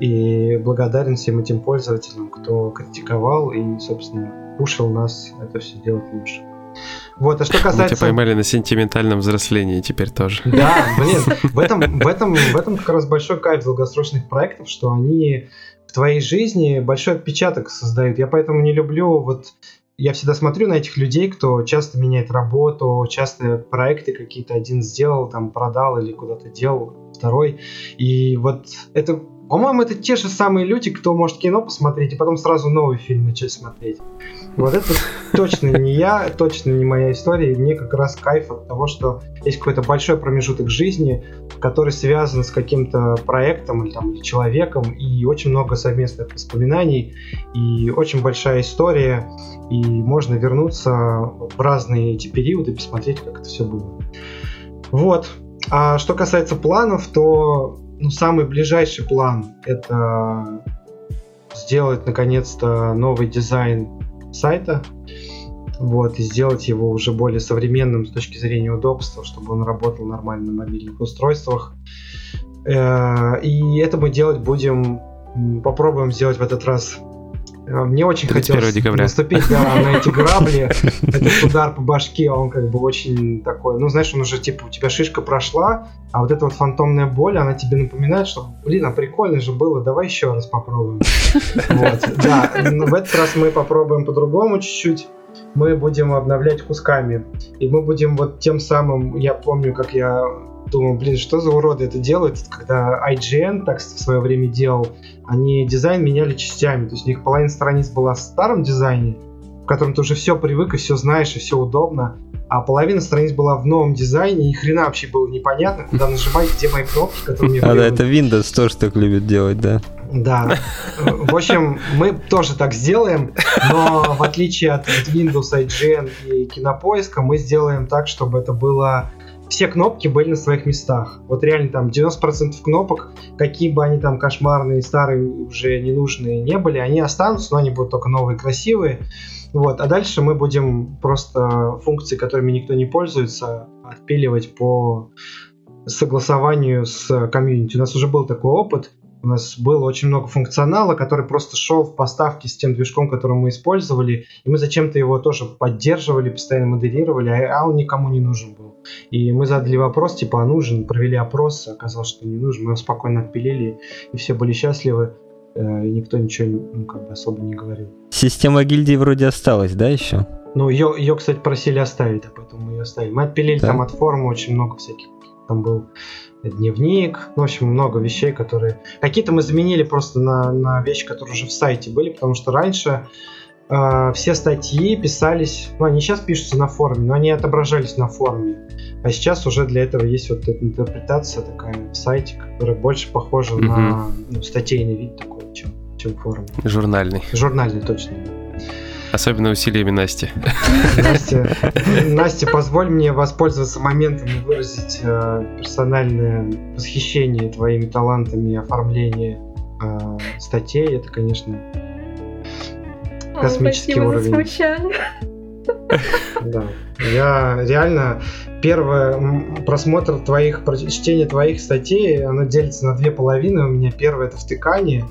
и благодарен всем этим пользователям, кто критиковал и, собственно, пушил нас это все делать лучше. Вот, а что касается... Мы тебя поймали на сентиментальном взрослении теперь тоже. Да, блин, в этом, в этом, в этом как раз большой кайф долгосрочных проектов, что они в твоей жизни большой отпечаток создают. Я поэтому не люблю вот я всегда смотрю на этих людей, кто часто меняет работу, часто проекты какие-то один сделал, там продал или куда-то делал, второй. И вот это, по-моему, это те же самые люди, кто может кино посмотреть и потом сразу новый фильм начать смотреть. Вот это точно не я, точно не моя история. И мне как раз кайф от того, что есть какой-то большой промежуток жизни, который связан с каким-то проектом или, там, или человеком, и очень много совместных воспоминаний, и очень большая история, и можно вернуться в разные эти периоды, посмотреть, как это все было. Вот. А что касается планов, то ну, самый ближайший план это сделать наконец-то новый дизайн сайта, вот, и сделать его уже более современным с точки зрения удобства, чтобы он работал нормально на мобильных устройствах. Э, и это мы делать будем, попробуем сделать в этот раз мне очень хотелось декабря. наступить да, на эти грабли. Этот удар по башке, он как бы очень такой, ну знаешь, он уже типа у тебя шишка прошла, а вот эта вот фантомная боль, она тебе напоминает, что, блин, а прикольно же было, давай еще раз попробуем. Вот, да, в этот раз мы попробуем по-другому чуть-чуть. Мы будем обновлять кусками. И мы будем вот тем самым, я помню, как я думаю, блин, что за уроды это делают, когда IGN так в свое время делал, они дизайн меняли частями, то есть у них половина страниц была в старом дизайне, в котором ты уже все привык и все знаешь, и все удобно, а половина страниц была в новом дизайне, и хрена вообще было непонятно, куда нажимать, где мои кнопки, которые мне А, да, это Windows тоже так любит делать, да. Да. В общем, мы тоже так сделаем, но в отличие от Windows, IGN и Кинопоиска, мы сделаем так, чтобы это было все кнопки были на своих местах. Вот реально там 90% кнопок, какие бы они там кошмарные, старые, уже ненужные не были, они останутся, но они будут только новые, красивые. Вот. А дальше мы будем просто функции, которыми никто не пользуется, отпиливать по согласованию с комьюнити. У нас уже был такой опыт, у нас было очень много функционала, который просто шел в поставке с тем движком, который мы использовали, и мы зачем-то его тоже поддерживали, постоянно моделировали, а, он никому не нужен был. И мы задали вопрос, типа, а нужен, провели опрос, оказалось, что не нужен, мы его спокойно отпилили, и все были счастливы, э, и никто ничего ну, как бы особо не говорил. Система гильдии вроде осталась, да, еще? Ну, ее, ее, кстати, просили оставить, а поэтому мы ее оставили. Мы отпилили да? там от форума очень много всяких. Там был дневник, ну, в общем, много вещей, которые... Какие-то мы заменили просто на, на вещи, которые уже в сайте были, потому что раньше э, все статьи писались... Ну, они сейчас пишутся на форуме, но они отображались на форуме. А сейчас уже для этого есть вот эта интерпретация такая в сайте, которая больше похожа угу. на ну, статейный вид такой, чем, чем форум. Журнальный. Журнальный, точно. Особенно усилиями Насти. Настя, Настя, позволь мне воспользоваться моментом и выразить э, персональное восхищение твоими талантами оформления э, статей. Это, конечно, космический О, уровень. Да. Я реально первое просмотр твоих, чтение твоих статей, оно делится на две половины. У меня первое это втыкание,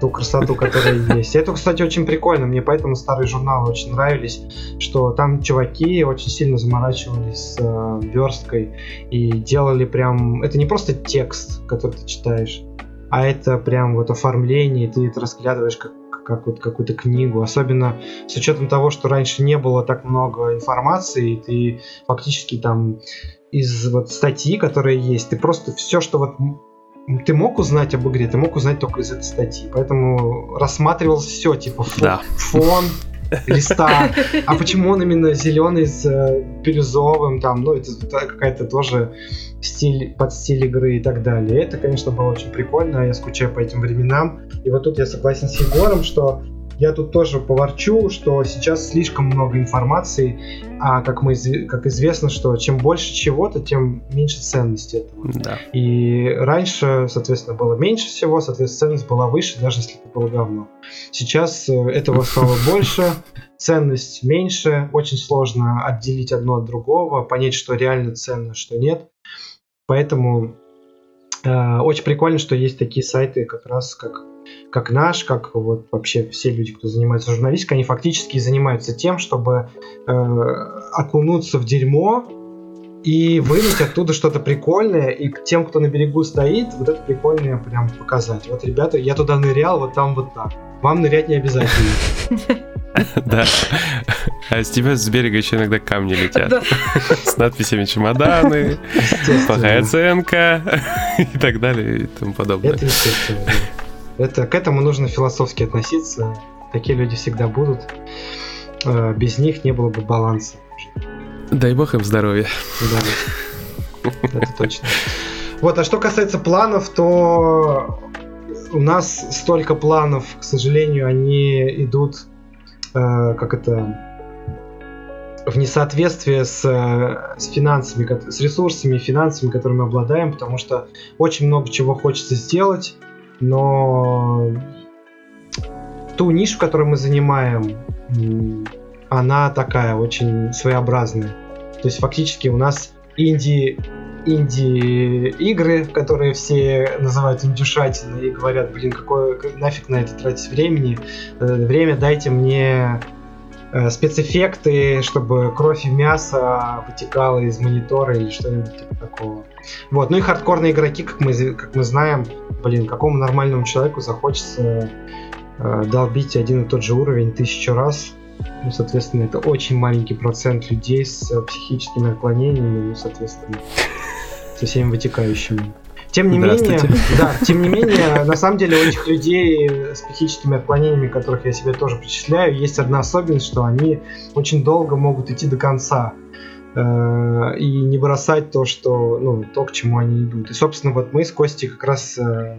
ту красоту, которая есть. Это, кстати, очень прикольно. Мне поэтому старые журналы очень нравились, что там чуваки очень сильно заморачивались с э, версткой и делали прям... Это не просто текст, который ты читаешь, а это прям вот оформление, и ты это разглядываешь как как вот какую-то книгу, особенно с учетом того, что раньше не было так много информации, и ты фактически там из вот статьи, которые есть, ты просто все, что вот ты мог узнать об игре, ты мог узнать только из этой статьи. Поэтому рассматривал все, типа фон, да. фон листа. А почему он именно зеленый с э, бирюзовым, там, ну, это, это какая-то тоже стиль, под стиль игры и так далее. Это, конечно, было очень прикольно, я скучаю по этим временам. И вот тут я согласен с Егором, что я тут тоже поворчу, что сейчас слишком много информации, а как, мы, как известно, что чем больше чего-то, тем меньше ценности этого. Да. И раньше, соответственно, было меньше всего, соответственно, ценность была выше, даже если это было говно. Сейчас э, этого стало больше, ценность меньше, очень сложно отделить одно от другого, понять, что реально ценно, что нет. Поэтому э, очень прикольно, что есть такие сайты, как раз как как наш, как вот вообще все люди, кто занимается журналистикой, они фактически занимаются тем, чтобы э, окунуться в дерьмо и вынуть оттуда что-то прикольное, и к тем, кто на берегу стоит, вот это прикольное прям показать. Вот, ребята, я туда нырял, вот там вот так. Вам нырять не обязательно. Да. А с тебя с берега еще иногда камни летят. С надписями чемоданы, плохая оценка и так далее и тому подобное. Это естественно. Это, к этому нужно философски относиться. Такие люди всегда будут. Э, без них не было бы баланса. Дай бог им здоровья. Да, это точно. Вот, а что касается планов, то у нас столько планов, к сожалению, они идут, э, как это, в несоответствие с, с финансами, с ресурсами и финансами, которыми мы обладаем, потому что очень много чего хочется сделать, но ту нишу, которую мы занимаем, она такая очень своеобразная. То есть фактически у нас инди инди-игры, которые все называют индюшатиной и говорят, блин, какое нафиг на это тратить времени. Э, время дайте мне спецэффекты, чтобы кровь и мясо вытекало из монитора или что-нибудь типа такого. Вот, ну и хардкорные игроки, как мы, как мы знаем, блин, какому нормальному человеку захочется э, долбить один и тот же уровень тысячу раз. Ну, соответственно, это очень маленький процент людей с э, психическими отклонениями, ну, соответственно, со всеми вытекающими. Тем не менее, да, тем не менее, на самом деле у этих людей с психическими отклонениями, которых я себе тоже причисляю, есть одна особенность, что они очень долго могут идти до конца э, и не бросать то, что, ну, то, к чему они идут. И, собственно, вот мы с Костей как раз э,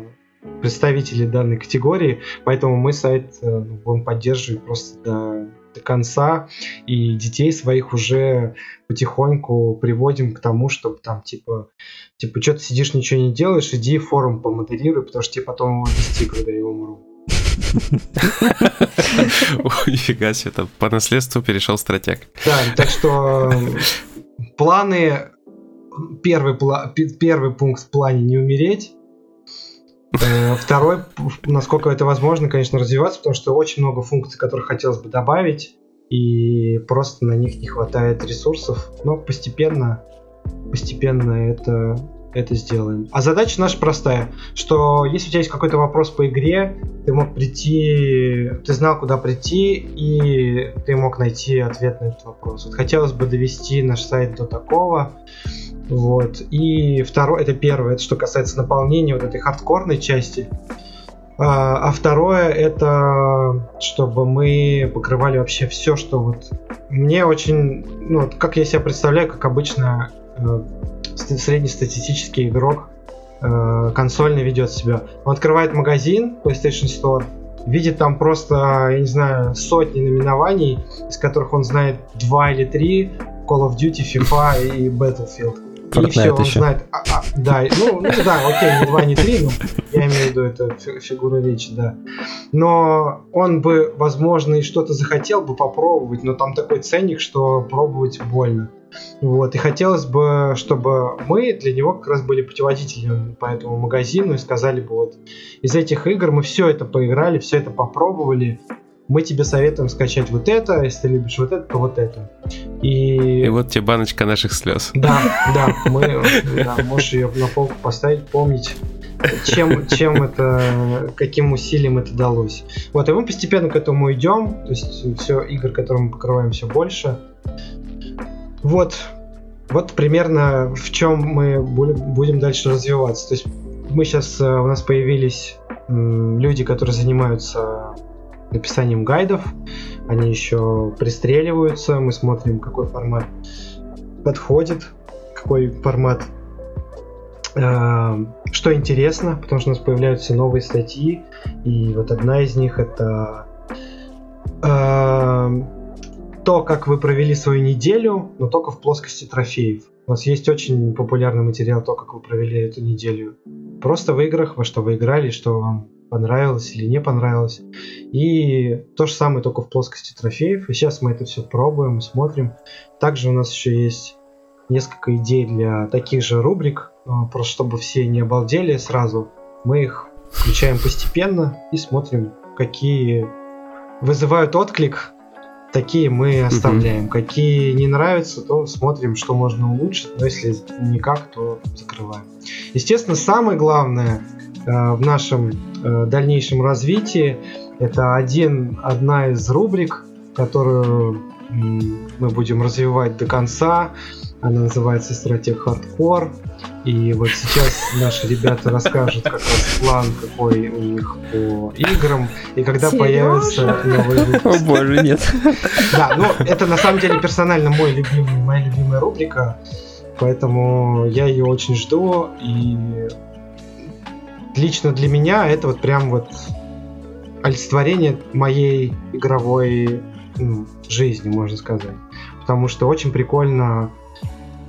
представители данной категории, поэтому мы сайт э, будем поддерживать просто до до конца, и детей своих уже потихоньку приводим к тому, чтобы там, типа, типа, что ты сидишь, ничего не делаешь, иди форум помодерируй, потому что тебе потом его вести, когда я умру. Нифига себе, там по наследству перешел стратег. Да, так что планы, первый, первый пункт в плане не умереть, второй, насколько это возможно, конечно, развиваться, потому что очень много функций, которых хотелось бы добавить, и просто на них не хватает ресурсов. Но постепенно, постепенно это, это сделаем. А задача наша простая, что если у тебя есть какой-то вопрос по игре, ты мог прийти, ты знал, куда прийти, и ты мог найти ответ на этот вопрос. Вот хотелось бы довести наш сайт до такого, вот. И второе, это первое, это что касается наполнения вот этой хардкорной части. А, а второе, это чтобы мы покрывали вообще все, что вот... Мне очень, ну, как я себя представляю, как обычно э, среднестатистический игрок э, консольный ведет себя. Он открывает магазин PlayStation Store, видит там просто, я не знаю, сотни наименований, из которых он знает два или три Call of Duty, FIFA и Battlefield. Fortnite и все, он еще. знает. А, а, да, ну, ну да, окей, не 2, не 3, но я имею в виду это фигура речи, да. Но он бы, возможно, и что-то захотел бы попробовать, но там такой ценник, что пробовать больно. Вот, и хотелось бы, чтобы мы для него как раз были путеводителем по этому магазину и сказали бы вот, из этих игр мы все это поиграли, все это попробовали, мы тебе советуем скачать вот это, если ты любишь вот это, то вот это. И, и вот тебе баночка наших слез. Да, да, мы, да, можешь ее на полку поставить, помнить, чем, чем это, каким усилием это далось. Вот, и мы постепенно к этому идем, то есть все игр, которые мы покрываем все больше. Вот, вот примерно в чем мы будем дальше развиваться. То есть мы сейчас, э, у нас появились люди, которые занимаются написанием гайдов. Они еще пристреливаются, мы смотрим, какой формат подходит, какой формат э, что интересно, потому что у нас появляются новые статьи, и вот одна из них это э, то, как вы провели свою неделю, но только в плоскости трофеев. У нас есть очень популярный материал, то, как вы провели эту неделю. Просто в играх, во что вы играли, что вам понравилось или не понравилось. И то же самое только в плоскости трофеев. И сейчас мы это все пробуем, смотрим. Также у нас еще есть несколько идей для таких же рубрик, а, просто чтобы все не обалдели сразу. Мы их включаем постепенно и смотрим, какие вызывают отклик, такие мы оставляем. Mm-hmm. Какие не нравятся, то смотрим, что можно улучшить, но если никак, то закрываем. Естественно, самое главное в нашем Э, дальнейшем развитии. Это один, одна из рубрик, которую мы будем развивать до конца. Она называется «Стратег Хардкор». И вот сейчас наши ребята расскажут как раз план, какой у них по играм, и когда Сережа? появится новый выпуск. О боже, нет. Да, ну это на самом деле персонально мой любимый, моя любимая рубрика, поэтому я ее очень жду, и лично для меня это вот прям вот олицетворение моей игровой ну, жизни, можно сказать. Потому что очень прикольно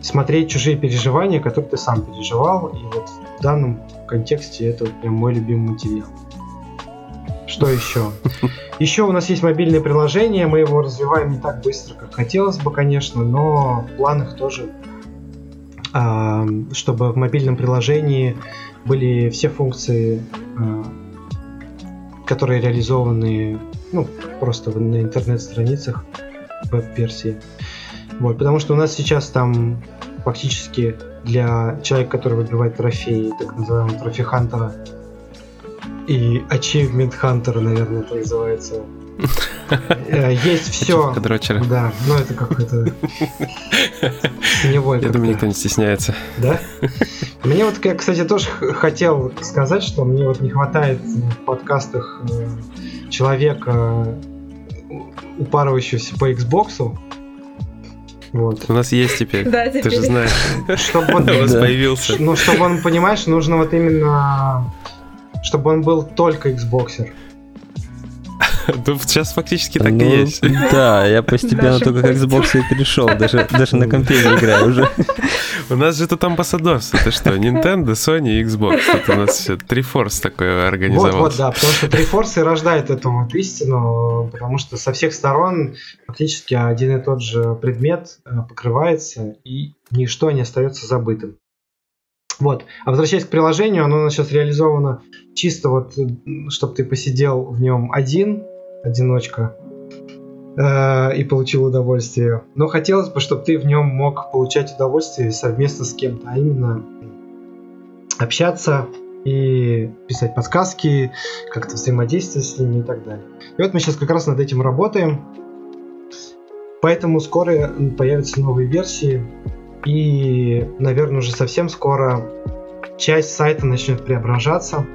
смотреть чужие переживания, которые ты сам переживал. И вот в данном контексте это вот прям мой любимый материал. Что еще? Еще у нас есть мобильное приложение, мы его развиваем не так быстро, как хотелось бы, конечно, но в планах тоже, а, чтобы в мобильном приложении были все функции, э, которые реализованы ну, просто на интернет-страницах веб-версии. Вот, потому что у нас сейчас там фактически для человека, который выбивает трофеи, так называемого трофи-хантера, и Achievement Hunter, наверное, это называется. Э, есть все. Да, но это какой-то Я думаю, никто не стесняется. Да? Мне вот, я, кстати, тоже хотел сказать, что мне вот не хватает в подкастах э, человека, упарывающегося по Xbox. Вот. У нас есть теперь. Да, Ты же теперь. знаешь, Чтобы он, у нас Да. появился. ну, чтобы он, понимаешь, нужно вот именно, чтобы он был только Xboxер. Ну, сейчас фактически так и Ну, есть. Да, я постепенно только к Xbox и перешел, даже, даже на компе не играю уже. У нас же тут амбассадорство. Это что, Nintendo, Sony и Xbox. Тут у нас все Triforce такое Вот, вот, организовалось. да, потому что Triforce и рождает эту вот истину, потому что со всех сторон фактически один и тот же предмет э, покрывается, и ничто не остается забытым. Вот. А возвращаясь к приложению, оно у нас сейчас реализовано чисто вот, чтобы ты посидел в нем один, одиночка, э, и получил удовольствие. Но хотелось бы, чтобы ты в нем мог получать удовольствие совместно с кем-то, а именно общаться и писать подсказки, как-то взаимодействовать с ними и так далее. И вот мы сейчас как раз над этим работаем. Поэтому скоро появятся новые версии. И, наверное, уже совсем скоро часть сайта начнет преображаться.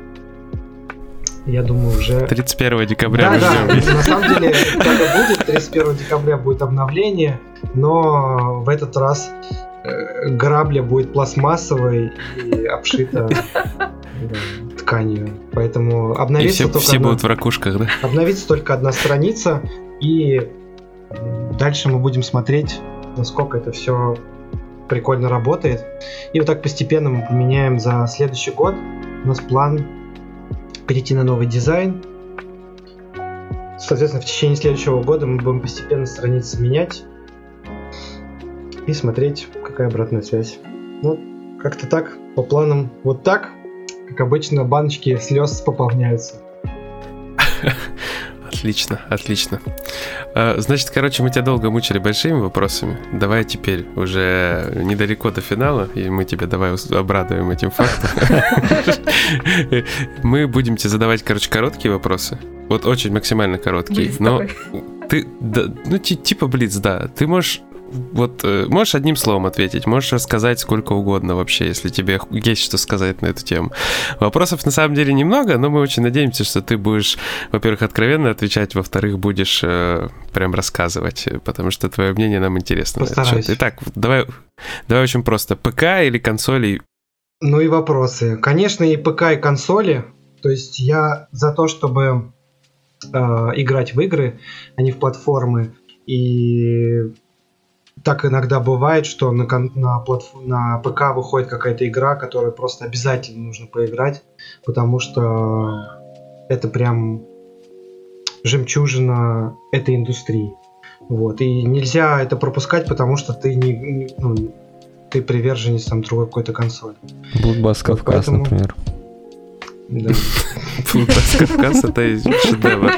Я думаю, уже... 31 декабря Да, да, на самом деле так и будет. 31 декабря будет обновление, но в этот раз э, грабля будет пластмассовой и обшита тканью. Поэтому И обновится все, только все одна- будут в ракушках, да? обновится только одна страница, и дальше мы будем смотреть, насколько это все прикольно работает. И вот так постепенно мы поменяем за следующий год. У нас план перейти на новый дизайн. Соответственно, в течение следующего года мы будем постепенно страницы менять и смотреть, какая обратная связь. Ну, как-то так, по планам вот так. Как обычно, баночки слез пополняются. Отлично, отлично. А, Значит, короче, мы тебя долго мучили большими вопросами. Давай теперь уже недалеко до финала, и мы тебя давай обрадуем этим фактом. Мы будем тебе задавать, короче, короткие вопросы. Вот очень максимально короткие. Но ты, да, ну, ти- типа Блиц, да. Ты можешь вот э, можешь одним словом ответить, можешь рассказать сколько угодно вообще, если тебе есть что сказать на эту тему. Вопросов на самом деле немного, но мы очень надеемся, что ты будешь, во-первых, откровенно отвечать, во-вторых, будешь э, прям рассказывать, э, потому что твое мнение нам интересно. Постараюсь. Итак, давай, давай очень просто. ПК или консоли? Ну и вопросы. Конечно, и ПК, и консоли. То есть я за то, чтобы э, играть в игры, а не в платформы. И так иногда бывает, что на, на, платф- на ПК выходит какая-то игра, которую просто обязательно нужно поиграть, потому что это прям жемчужина этой индустрии. Вот. И нельзя это пропускать, потому что ты не, ну, ты приверженец там другой какой-то консоли. Блудбас Кавказ, Поэтому- например. Да. Кавказ это шедевр.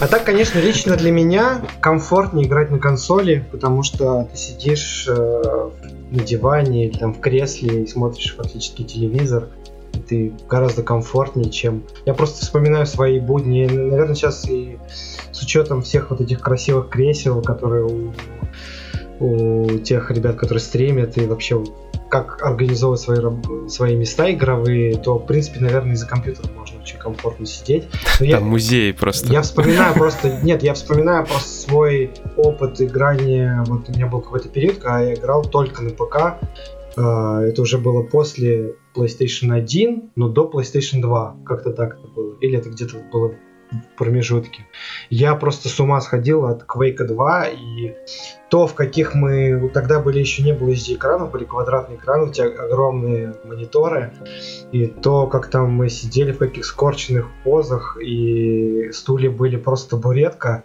А так, конечно, лично для меня комфортнее играть на консоли, потому что ты сидишь э, на диване или там в кресле и смотришь фактически телевизор. Ты гораздо комфортнее, чем... Я просто вспоминаю свои будни. Наверное, сейчас и с учетом всех вот этих красивых кресел, которые у, у тех ребят, которые стримят, и вообще как организовывать свои, свои места игровые, то, в принципе, наверное, из-за компьютера можно очень комфортно сидеть. Но я- Там музей просто. я вспоминаю просто, нет, я вспоминаю просто свой опыт играния. Вот у меня был какой-то период, когда я играл только на ПК. А, Это уже было после PlayStation 1, но до PlayStation 2. Как-то так это было. Или это где-то было промежутке. Я просто с ума сходил от Quake 2 и то, в каких мы... Тогда были еще не было SD-экранов, были квадратные экраны, у тебя огромные мониторы. И то, как там мы сидели в каких скорченных позах, и стулья были просто табуретка.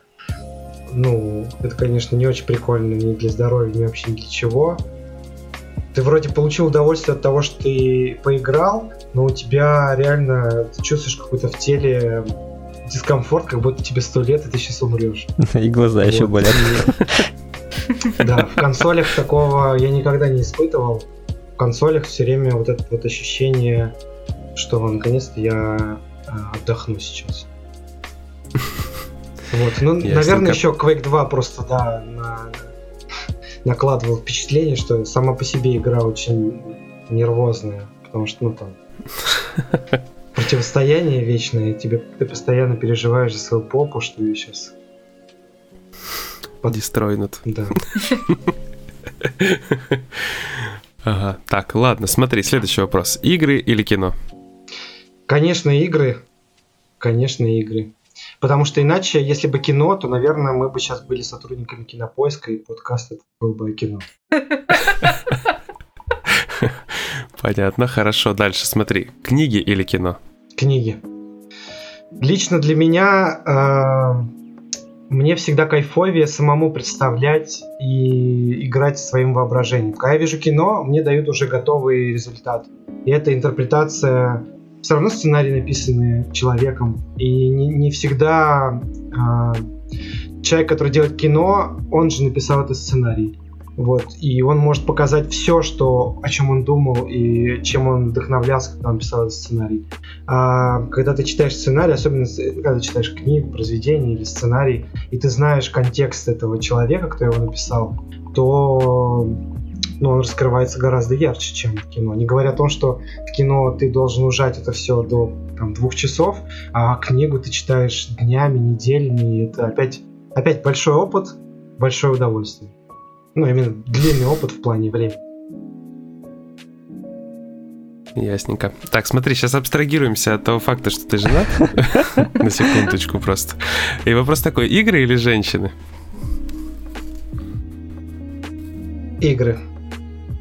Ну, это, конечно, не очень прикольно ни для здоровья, ни вообще ни для чего. Ты вроде получил удовольствие от того, что ты поиграл, но у тебя реально ты чувствуешь какой-то в теле дискомфорт, как будто тебе сто лет, и ты сейчас умрешь. И глаза еще Вот. болят. И- Да, в консолях такого я никогда не испытывал. В консолях все время вот это вот ощущение, что наконец-то я а, отдохну сейчас. Вот, ну, Ясненько. наверное, еще Quake 2 просто, да, на, накладывал впечатление, что сама по себе игра очень нервозная, потому что, ну, там, противостояние вечное, тебе, ты постоянно переживаешь за свою попу, что ее сейчас... Дестройнут. Да. Ага, так, ладно, смотри, следующий вопрос. Игры или кино? Конечно, игры. Конечно, игры. Потому что иначе, если бы кино, то, наверное, мы бы сейчас были сотрудниками кинопоиска, и подкаст это был бы о кино. Понятно, хорошо. Дальше смотри. Книги или кино? Книги. Лично для меня э, мне всегда кайфовее самому представлять и играть своим воображением. Когда я вижу кино, мне дают уже готовый результат. И это интерпретация все равно сценарий написанный человеком. И не, не всегда э, человек, который делает кино, он же написал этот сценарий. Вот. И он может показать все, что, о чем он думал и чем он вдохновлялся, когда он писал этот сценарий. А когда ты читаешь сценарий, особенно когда ты читаешь книгу, произведение или сценарий, и ты знаешь контекст этого человека, кто его написал, то ну, он раскрывается гораздо ярче, чем в кино. Не говоря о том, что в кино ты должен ужать это все до там, двух часов, а книгу ты читаешь днями, неделями, и это опять, опять большой опыт, большое удовольствие. Ну, именно длинный опыт в плане времени. Ясненько. Так, смотри, сейчас абстрагируемся от того факта, что ты женат. На секундочку просто. И вопрос такой, игры или женщины? Игры.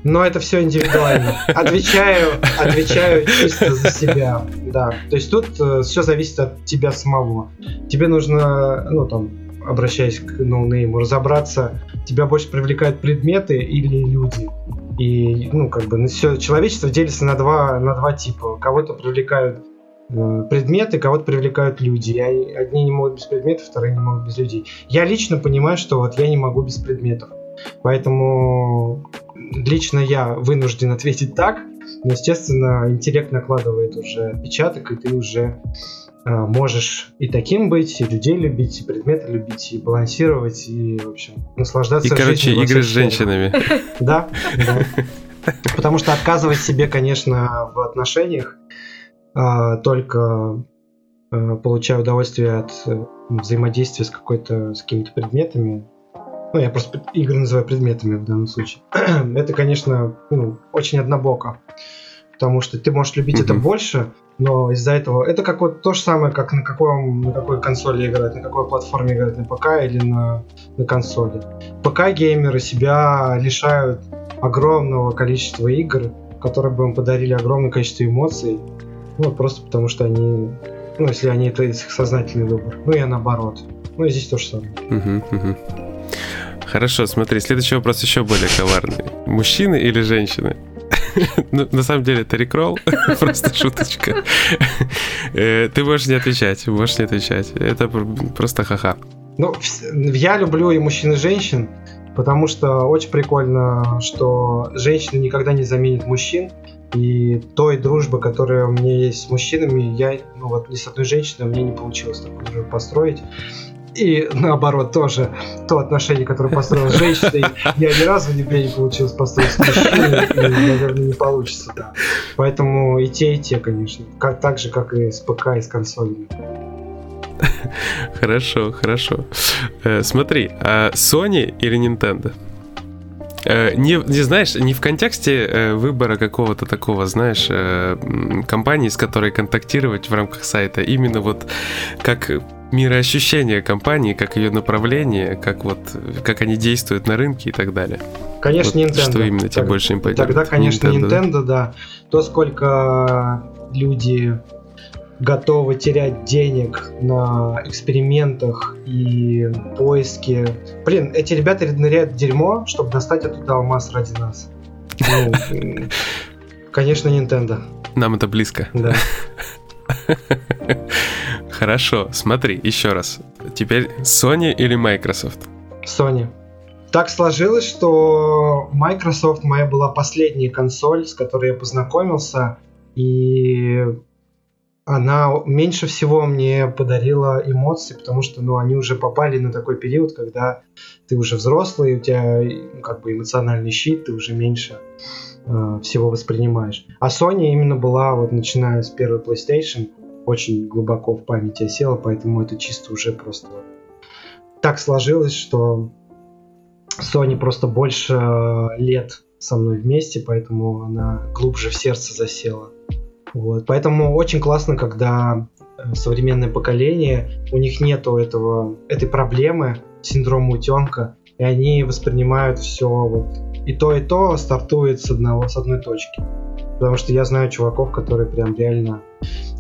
Но это все индивидуально. Отвечаю, отвечаю чисто за себя. Да. То есть тут э, все зависит от тебя самого. Тебе нужно, ну там, обращаясь к ноунейму, разобраться, тебя больше привлекают предметы или люди. И, ну, как бы, все, человечество делится на два, на два типа. Кого-то привлекают э, предметы, кого-то привлекают люди. И одни не могут без предметов, вторые не могут без людей. Я лично понимаю, что вот я не могу без предметов. Поэтому лично я вынужден ответить так, но, естественно, интеллект накладывает уже отпечаток, и ты уже можешь и таким быть, и людей любить, и предметы любить, и балансировать, и, в общем, наслаждаться И, короче, жизнью игры с женщинами. Да, да. Потому что отказывать себе, конечно, в отношениях э, только э, получая удовольствие от э, взаимодействия с какой-то с какими-то предметами, ну, я просто игры называю предметами в данном случае. это, конечно, ну, очень однобоко. Потому что ты можешь любить mm-hmm. это больше, но из-за этого это как вот то же самое, как на, каком, на какой консоли играть, на какой платформе играть, на ПК или на, на консоли. ПК-геймеры себя лишают огромного количества игр, которые бы им подарили огромное количество эмоций, ну, просто потому что они, ну, если они это их сознательный выбор. Ну, и наоборот. Ну, и здесь то же самое. Uh-huh. Хорошо, смотри, следующий вопрос еще более коварный. Мужчины или женщины? Ну, на самом деле это рекролл, просто шуточка. Э, ты можешь не отвечать, можешь не отвечать. Это просто ха-ха. Ну, я люблю и мужчин, и женщин, потому что очень прикольно, что женщины никогда не заменят мужчин. И той дружбы, которая у меня есть с мужчинами, я, ну вот ни с одной женщиной у меня не получилось такую дружбу построить. И наоборот тоже то отношение, которое построил с женщиной, я ни разу не, не получилось построить с мужчиной, и, наверное, не получится, да. Поэтому и те, и те, конечно. Как, так же, как и с ПК, и с консолями. Хорошо, хорошо. Э, смотри, а Sony или Nintendo? Э, не, не знаешь, не в контексте э, выбора какого-то такого, знаешь, компании, с которой контактировать в рамках сайта, именно вот как мироощущение компании, как ее направление, как вот как они действуют на рынке и так далее. Конечно, вот Nintendo. Что именно тебе больше импонирует? Тогда, конечно, Nintendo, Nintendo да. То, сколько люди готовы терять денег на экспериментах и поиске. Блин, эти ребята ныряют в дерьмо, чтобы достать оттуда алмаз ради нас. Ну, конечно, Nintendo. Нам это близко. Да. Хорошо, смотри, еще раз. Теперь Sony или Microsoft? Sony. Так сложилось, что Microsoft моя была последняя консоль, с которой я познакомился, и она меньше всего мне подарила эмоций, потому что, ну, они уже попали на такой период, когда ты уже взрослый, у тебя ну, как бы эмоциональный щит, ты уже меньше э, всего воспринимаешь. А Sony именно была, вот начиная с первой PlayStation, очень глубоко в памяти осела, поэтому это чисто уже просто так сложилось, что Sony просто больше лет со мной вместе, поэтому она глубже в сердце засела. Вот. Поэтому очень классно, когда э, современное поколение, у них нету этой проблемы, синдрома утенка, и они воспринимают все вот и то, и то стартует с, одного, с одной точки. Потому что я знаю чуваков, которые прям реально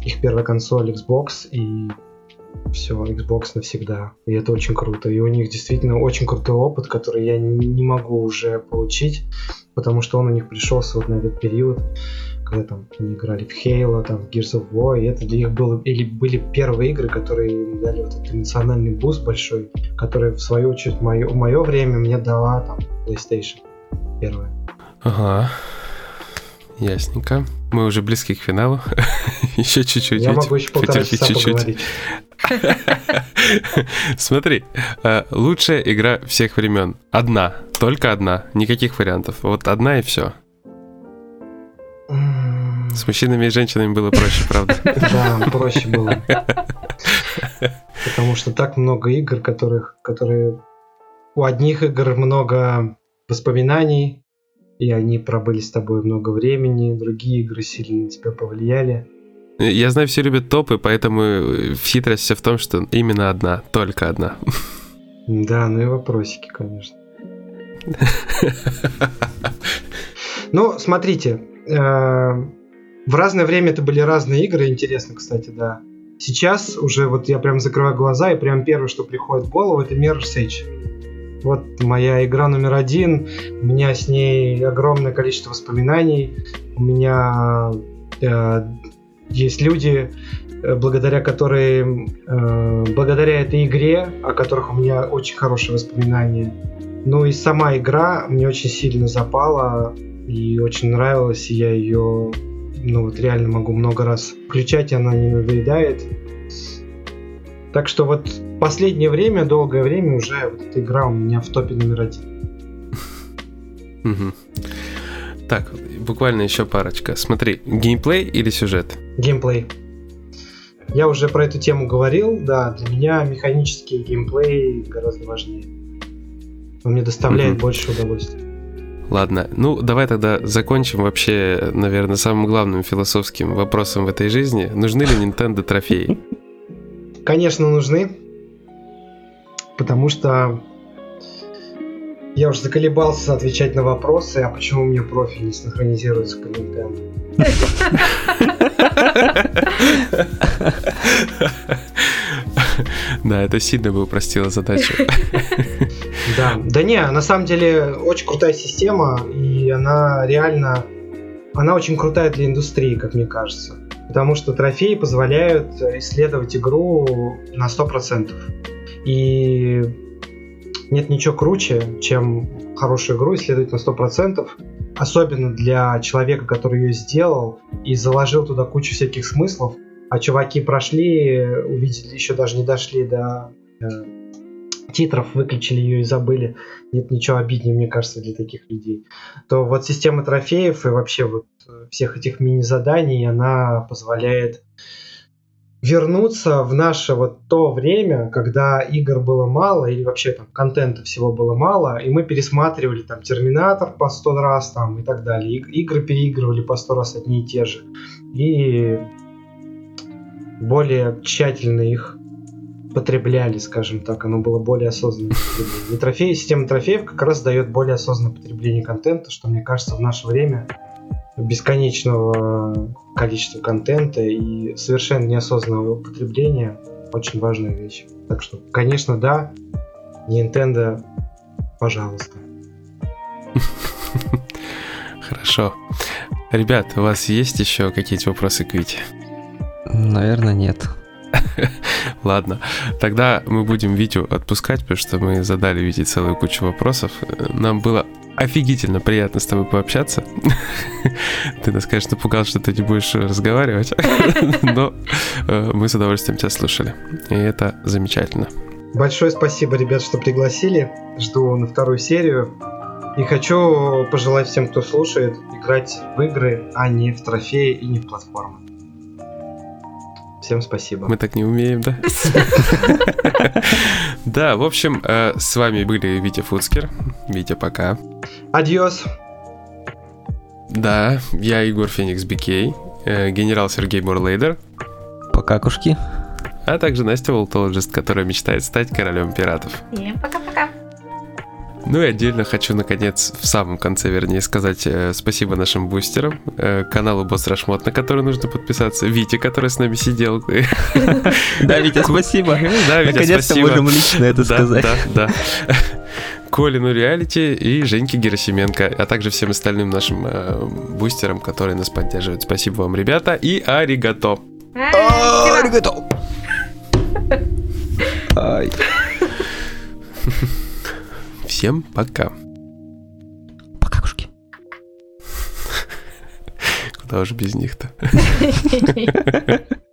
их первая консоль Xbox, и все, Xbox навсегда. И это очень круто. И у них действительно очень крутой опыт, который я не могу уже получить, потому что он у них пришелся вот на этот период, когда там они играли в Halo, там в Gears of War, и это для них было, или были первые игры, которые им дали вот этот эмоциональный буст большой, который в свою очередь мое, в мое время мне дала там PlayStation первая. Ага. Ясненько. Мы уже близки к финалу. еще чуть-чуть. Я могу еще полтора часа чуть-чуть. Смотри, э, лучшая игра всех времен. Одна, только одна, никаких вариантов. Вот одна и все. С мужчинами и женщинами было проще, правда? Да, проще было. Потому что так много игр, которых, которые... У одних игр много воспоминаний, и они пробыли с тобой много времени, другие игры сильно на тебя повлияли. Я знаю, все любят топы, поэтому э, хитрость вся в том, что именно одна, только одна. Да, ну и вопросики, конечно. Ну, смотрите, э, в разное время это были разные игры, интересно, кстати, да. Сейчас уже вот я прям закрываю глаза, и прям первое, что приходит в голову, это Mirror's Edge. Вот моя игра номер один, у меня с ней огромное количество воспоминаний, у меня э, есть люди, э, благодаря которым, э, благодаря этой игре, о которых у меня очень хорошие воспоминания. Ну и сама игра мне очень сильно запала и очень нравилась, и я ее, ну вот реально могу много раз включать, и она не надоедает. Так что вот последнее время, долгое время уже вот эта игра у меня в топе номер один. Так, буквально еще парочка. Смотри, геймплей или сюжет? Геймплей. Я уже про эту тему говорил, да, для меня механический геймплей гораздо важнее. Он мне доставляет угу. больше удовольствия. Ладно, ну давай тогда закончим вообще, наверное, самым главным философским вопросом в этой жизни. Нужны ли Nintendo трофеи? Конечно, нужны. Потому что я уже заколебался отвечать на вопросы, а почему у меня профиль не синхронизируется по Nintendo. Да, это сильно бы упростило задачу. Да, да не, на самом деле очень крутая система, и она реально, она очень крутая для индустрии, как мне кажется. Потому что трофеи позволяют исследовать игру на 100%. И нет ничего круче, чем хорошую игру исследовать на 100%, особенно для человека, который ее сделал и заложил туда кучу всяких смыслов, а чуваки прошли, увидели, еще даже не дошли до э, титров, выключили ее и забыли. Нет ничего обиднее, мне кажется, для таких людей. То вот система трофеев и вообще вот всех этих мини-заданий, она позволяет вернуться в наше вот то время, когда игр было мало или вообще там контента всего было мало, и мы пересматривали там Терминатор по сто раз там и так далее. игры переигрывали по сто раз одни и те же. И более тщательно их потребляли, скажем так, оно было более осознанное потребление. И трофеи, система трофеев как раз дает более осознанное потребление контента, что, мне кажется, в наше время бесконечного количества контента и совершенно неосознанного употребления очень важная вещь. Так что, конечно, да, Nintendo, пожалуйста. Хорошо. Ребят, у вас есть еще какие-то вопросы к Вите? Наверное, нет. Ладно, тогда мы будем Витю отпускать, потому что мы задали Вите целую кучу вопросов. Нам было офигительно приятно с тобой пообщаться. Ты нас, конечно, пугал, что ты не будешь разговаривать, но э, мы с удовольствием тебя слушали. И это замечательно. Большое спасибо, ребят, что пригласили. Жду на вторую серию. И хочу пожелать всем, кто слушает, играть в игры, а не в трофеи и не в платформы. Всем спасибо. Мы так не умеем, да? Да, в общем, э, с вами были Витя Фуцкер. Витя, пока. Adiós. Да, я Егор Феникс Бикей, э, генерал Сергей Мурлейдер. Пока, кушки. А также Настя Волтологист, которая мечтает стать королем пиратов. И пока-пока. Ну и отдельно хочу, наконец, в самом конце, вернее, сказать э, спасибо нашим бустерам, э, каналу Boss Rush Mode, на который нужно подписаться, Вите, который с нами сидел. Да, Витя, спасибо. Да, Витя, Наконец-то можем лично это сказать. Да, да. Колину Реалити и Женьке Герасименко, а также всем остальным нашим э, бустерам, которые нас поддерживают. Спасибо вам, ребята, и аригато. А, Аригато. Ай. Всем пока. Пока, кушки. Куда уже без них-то?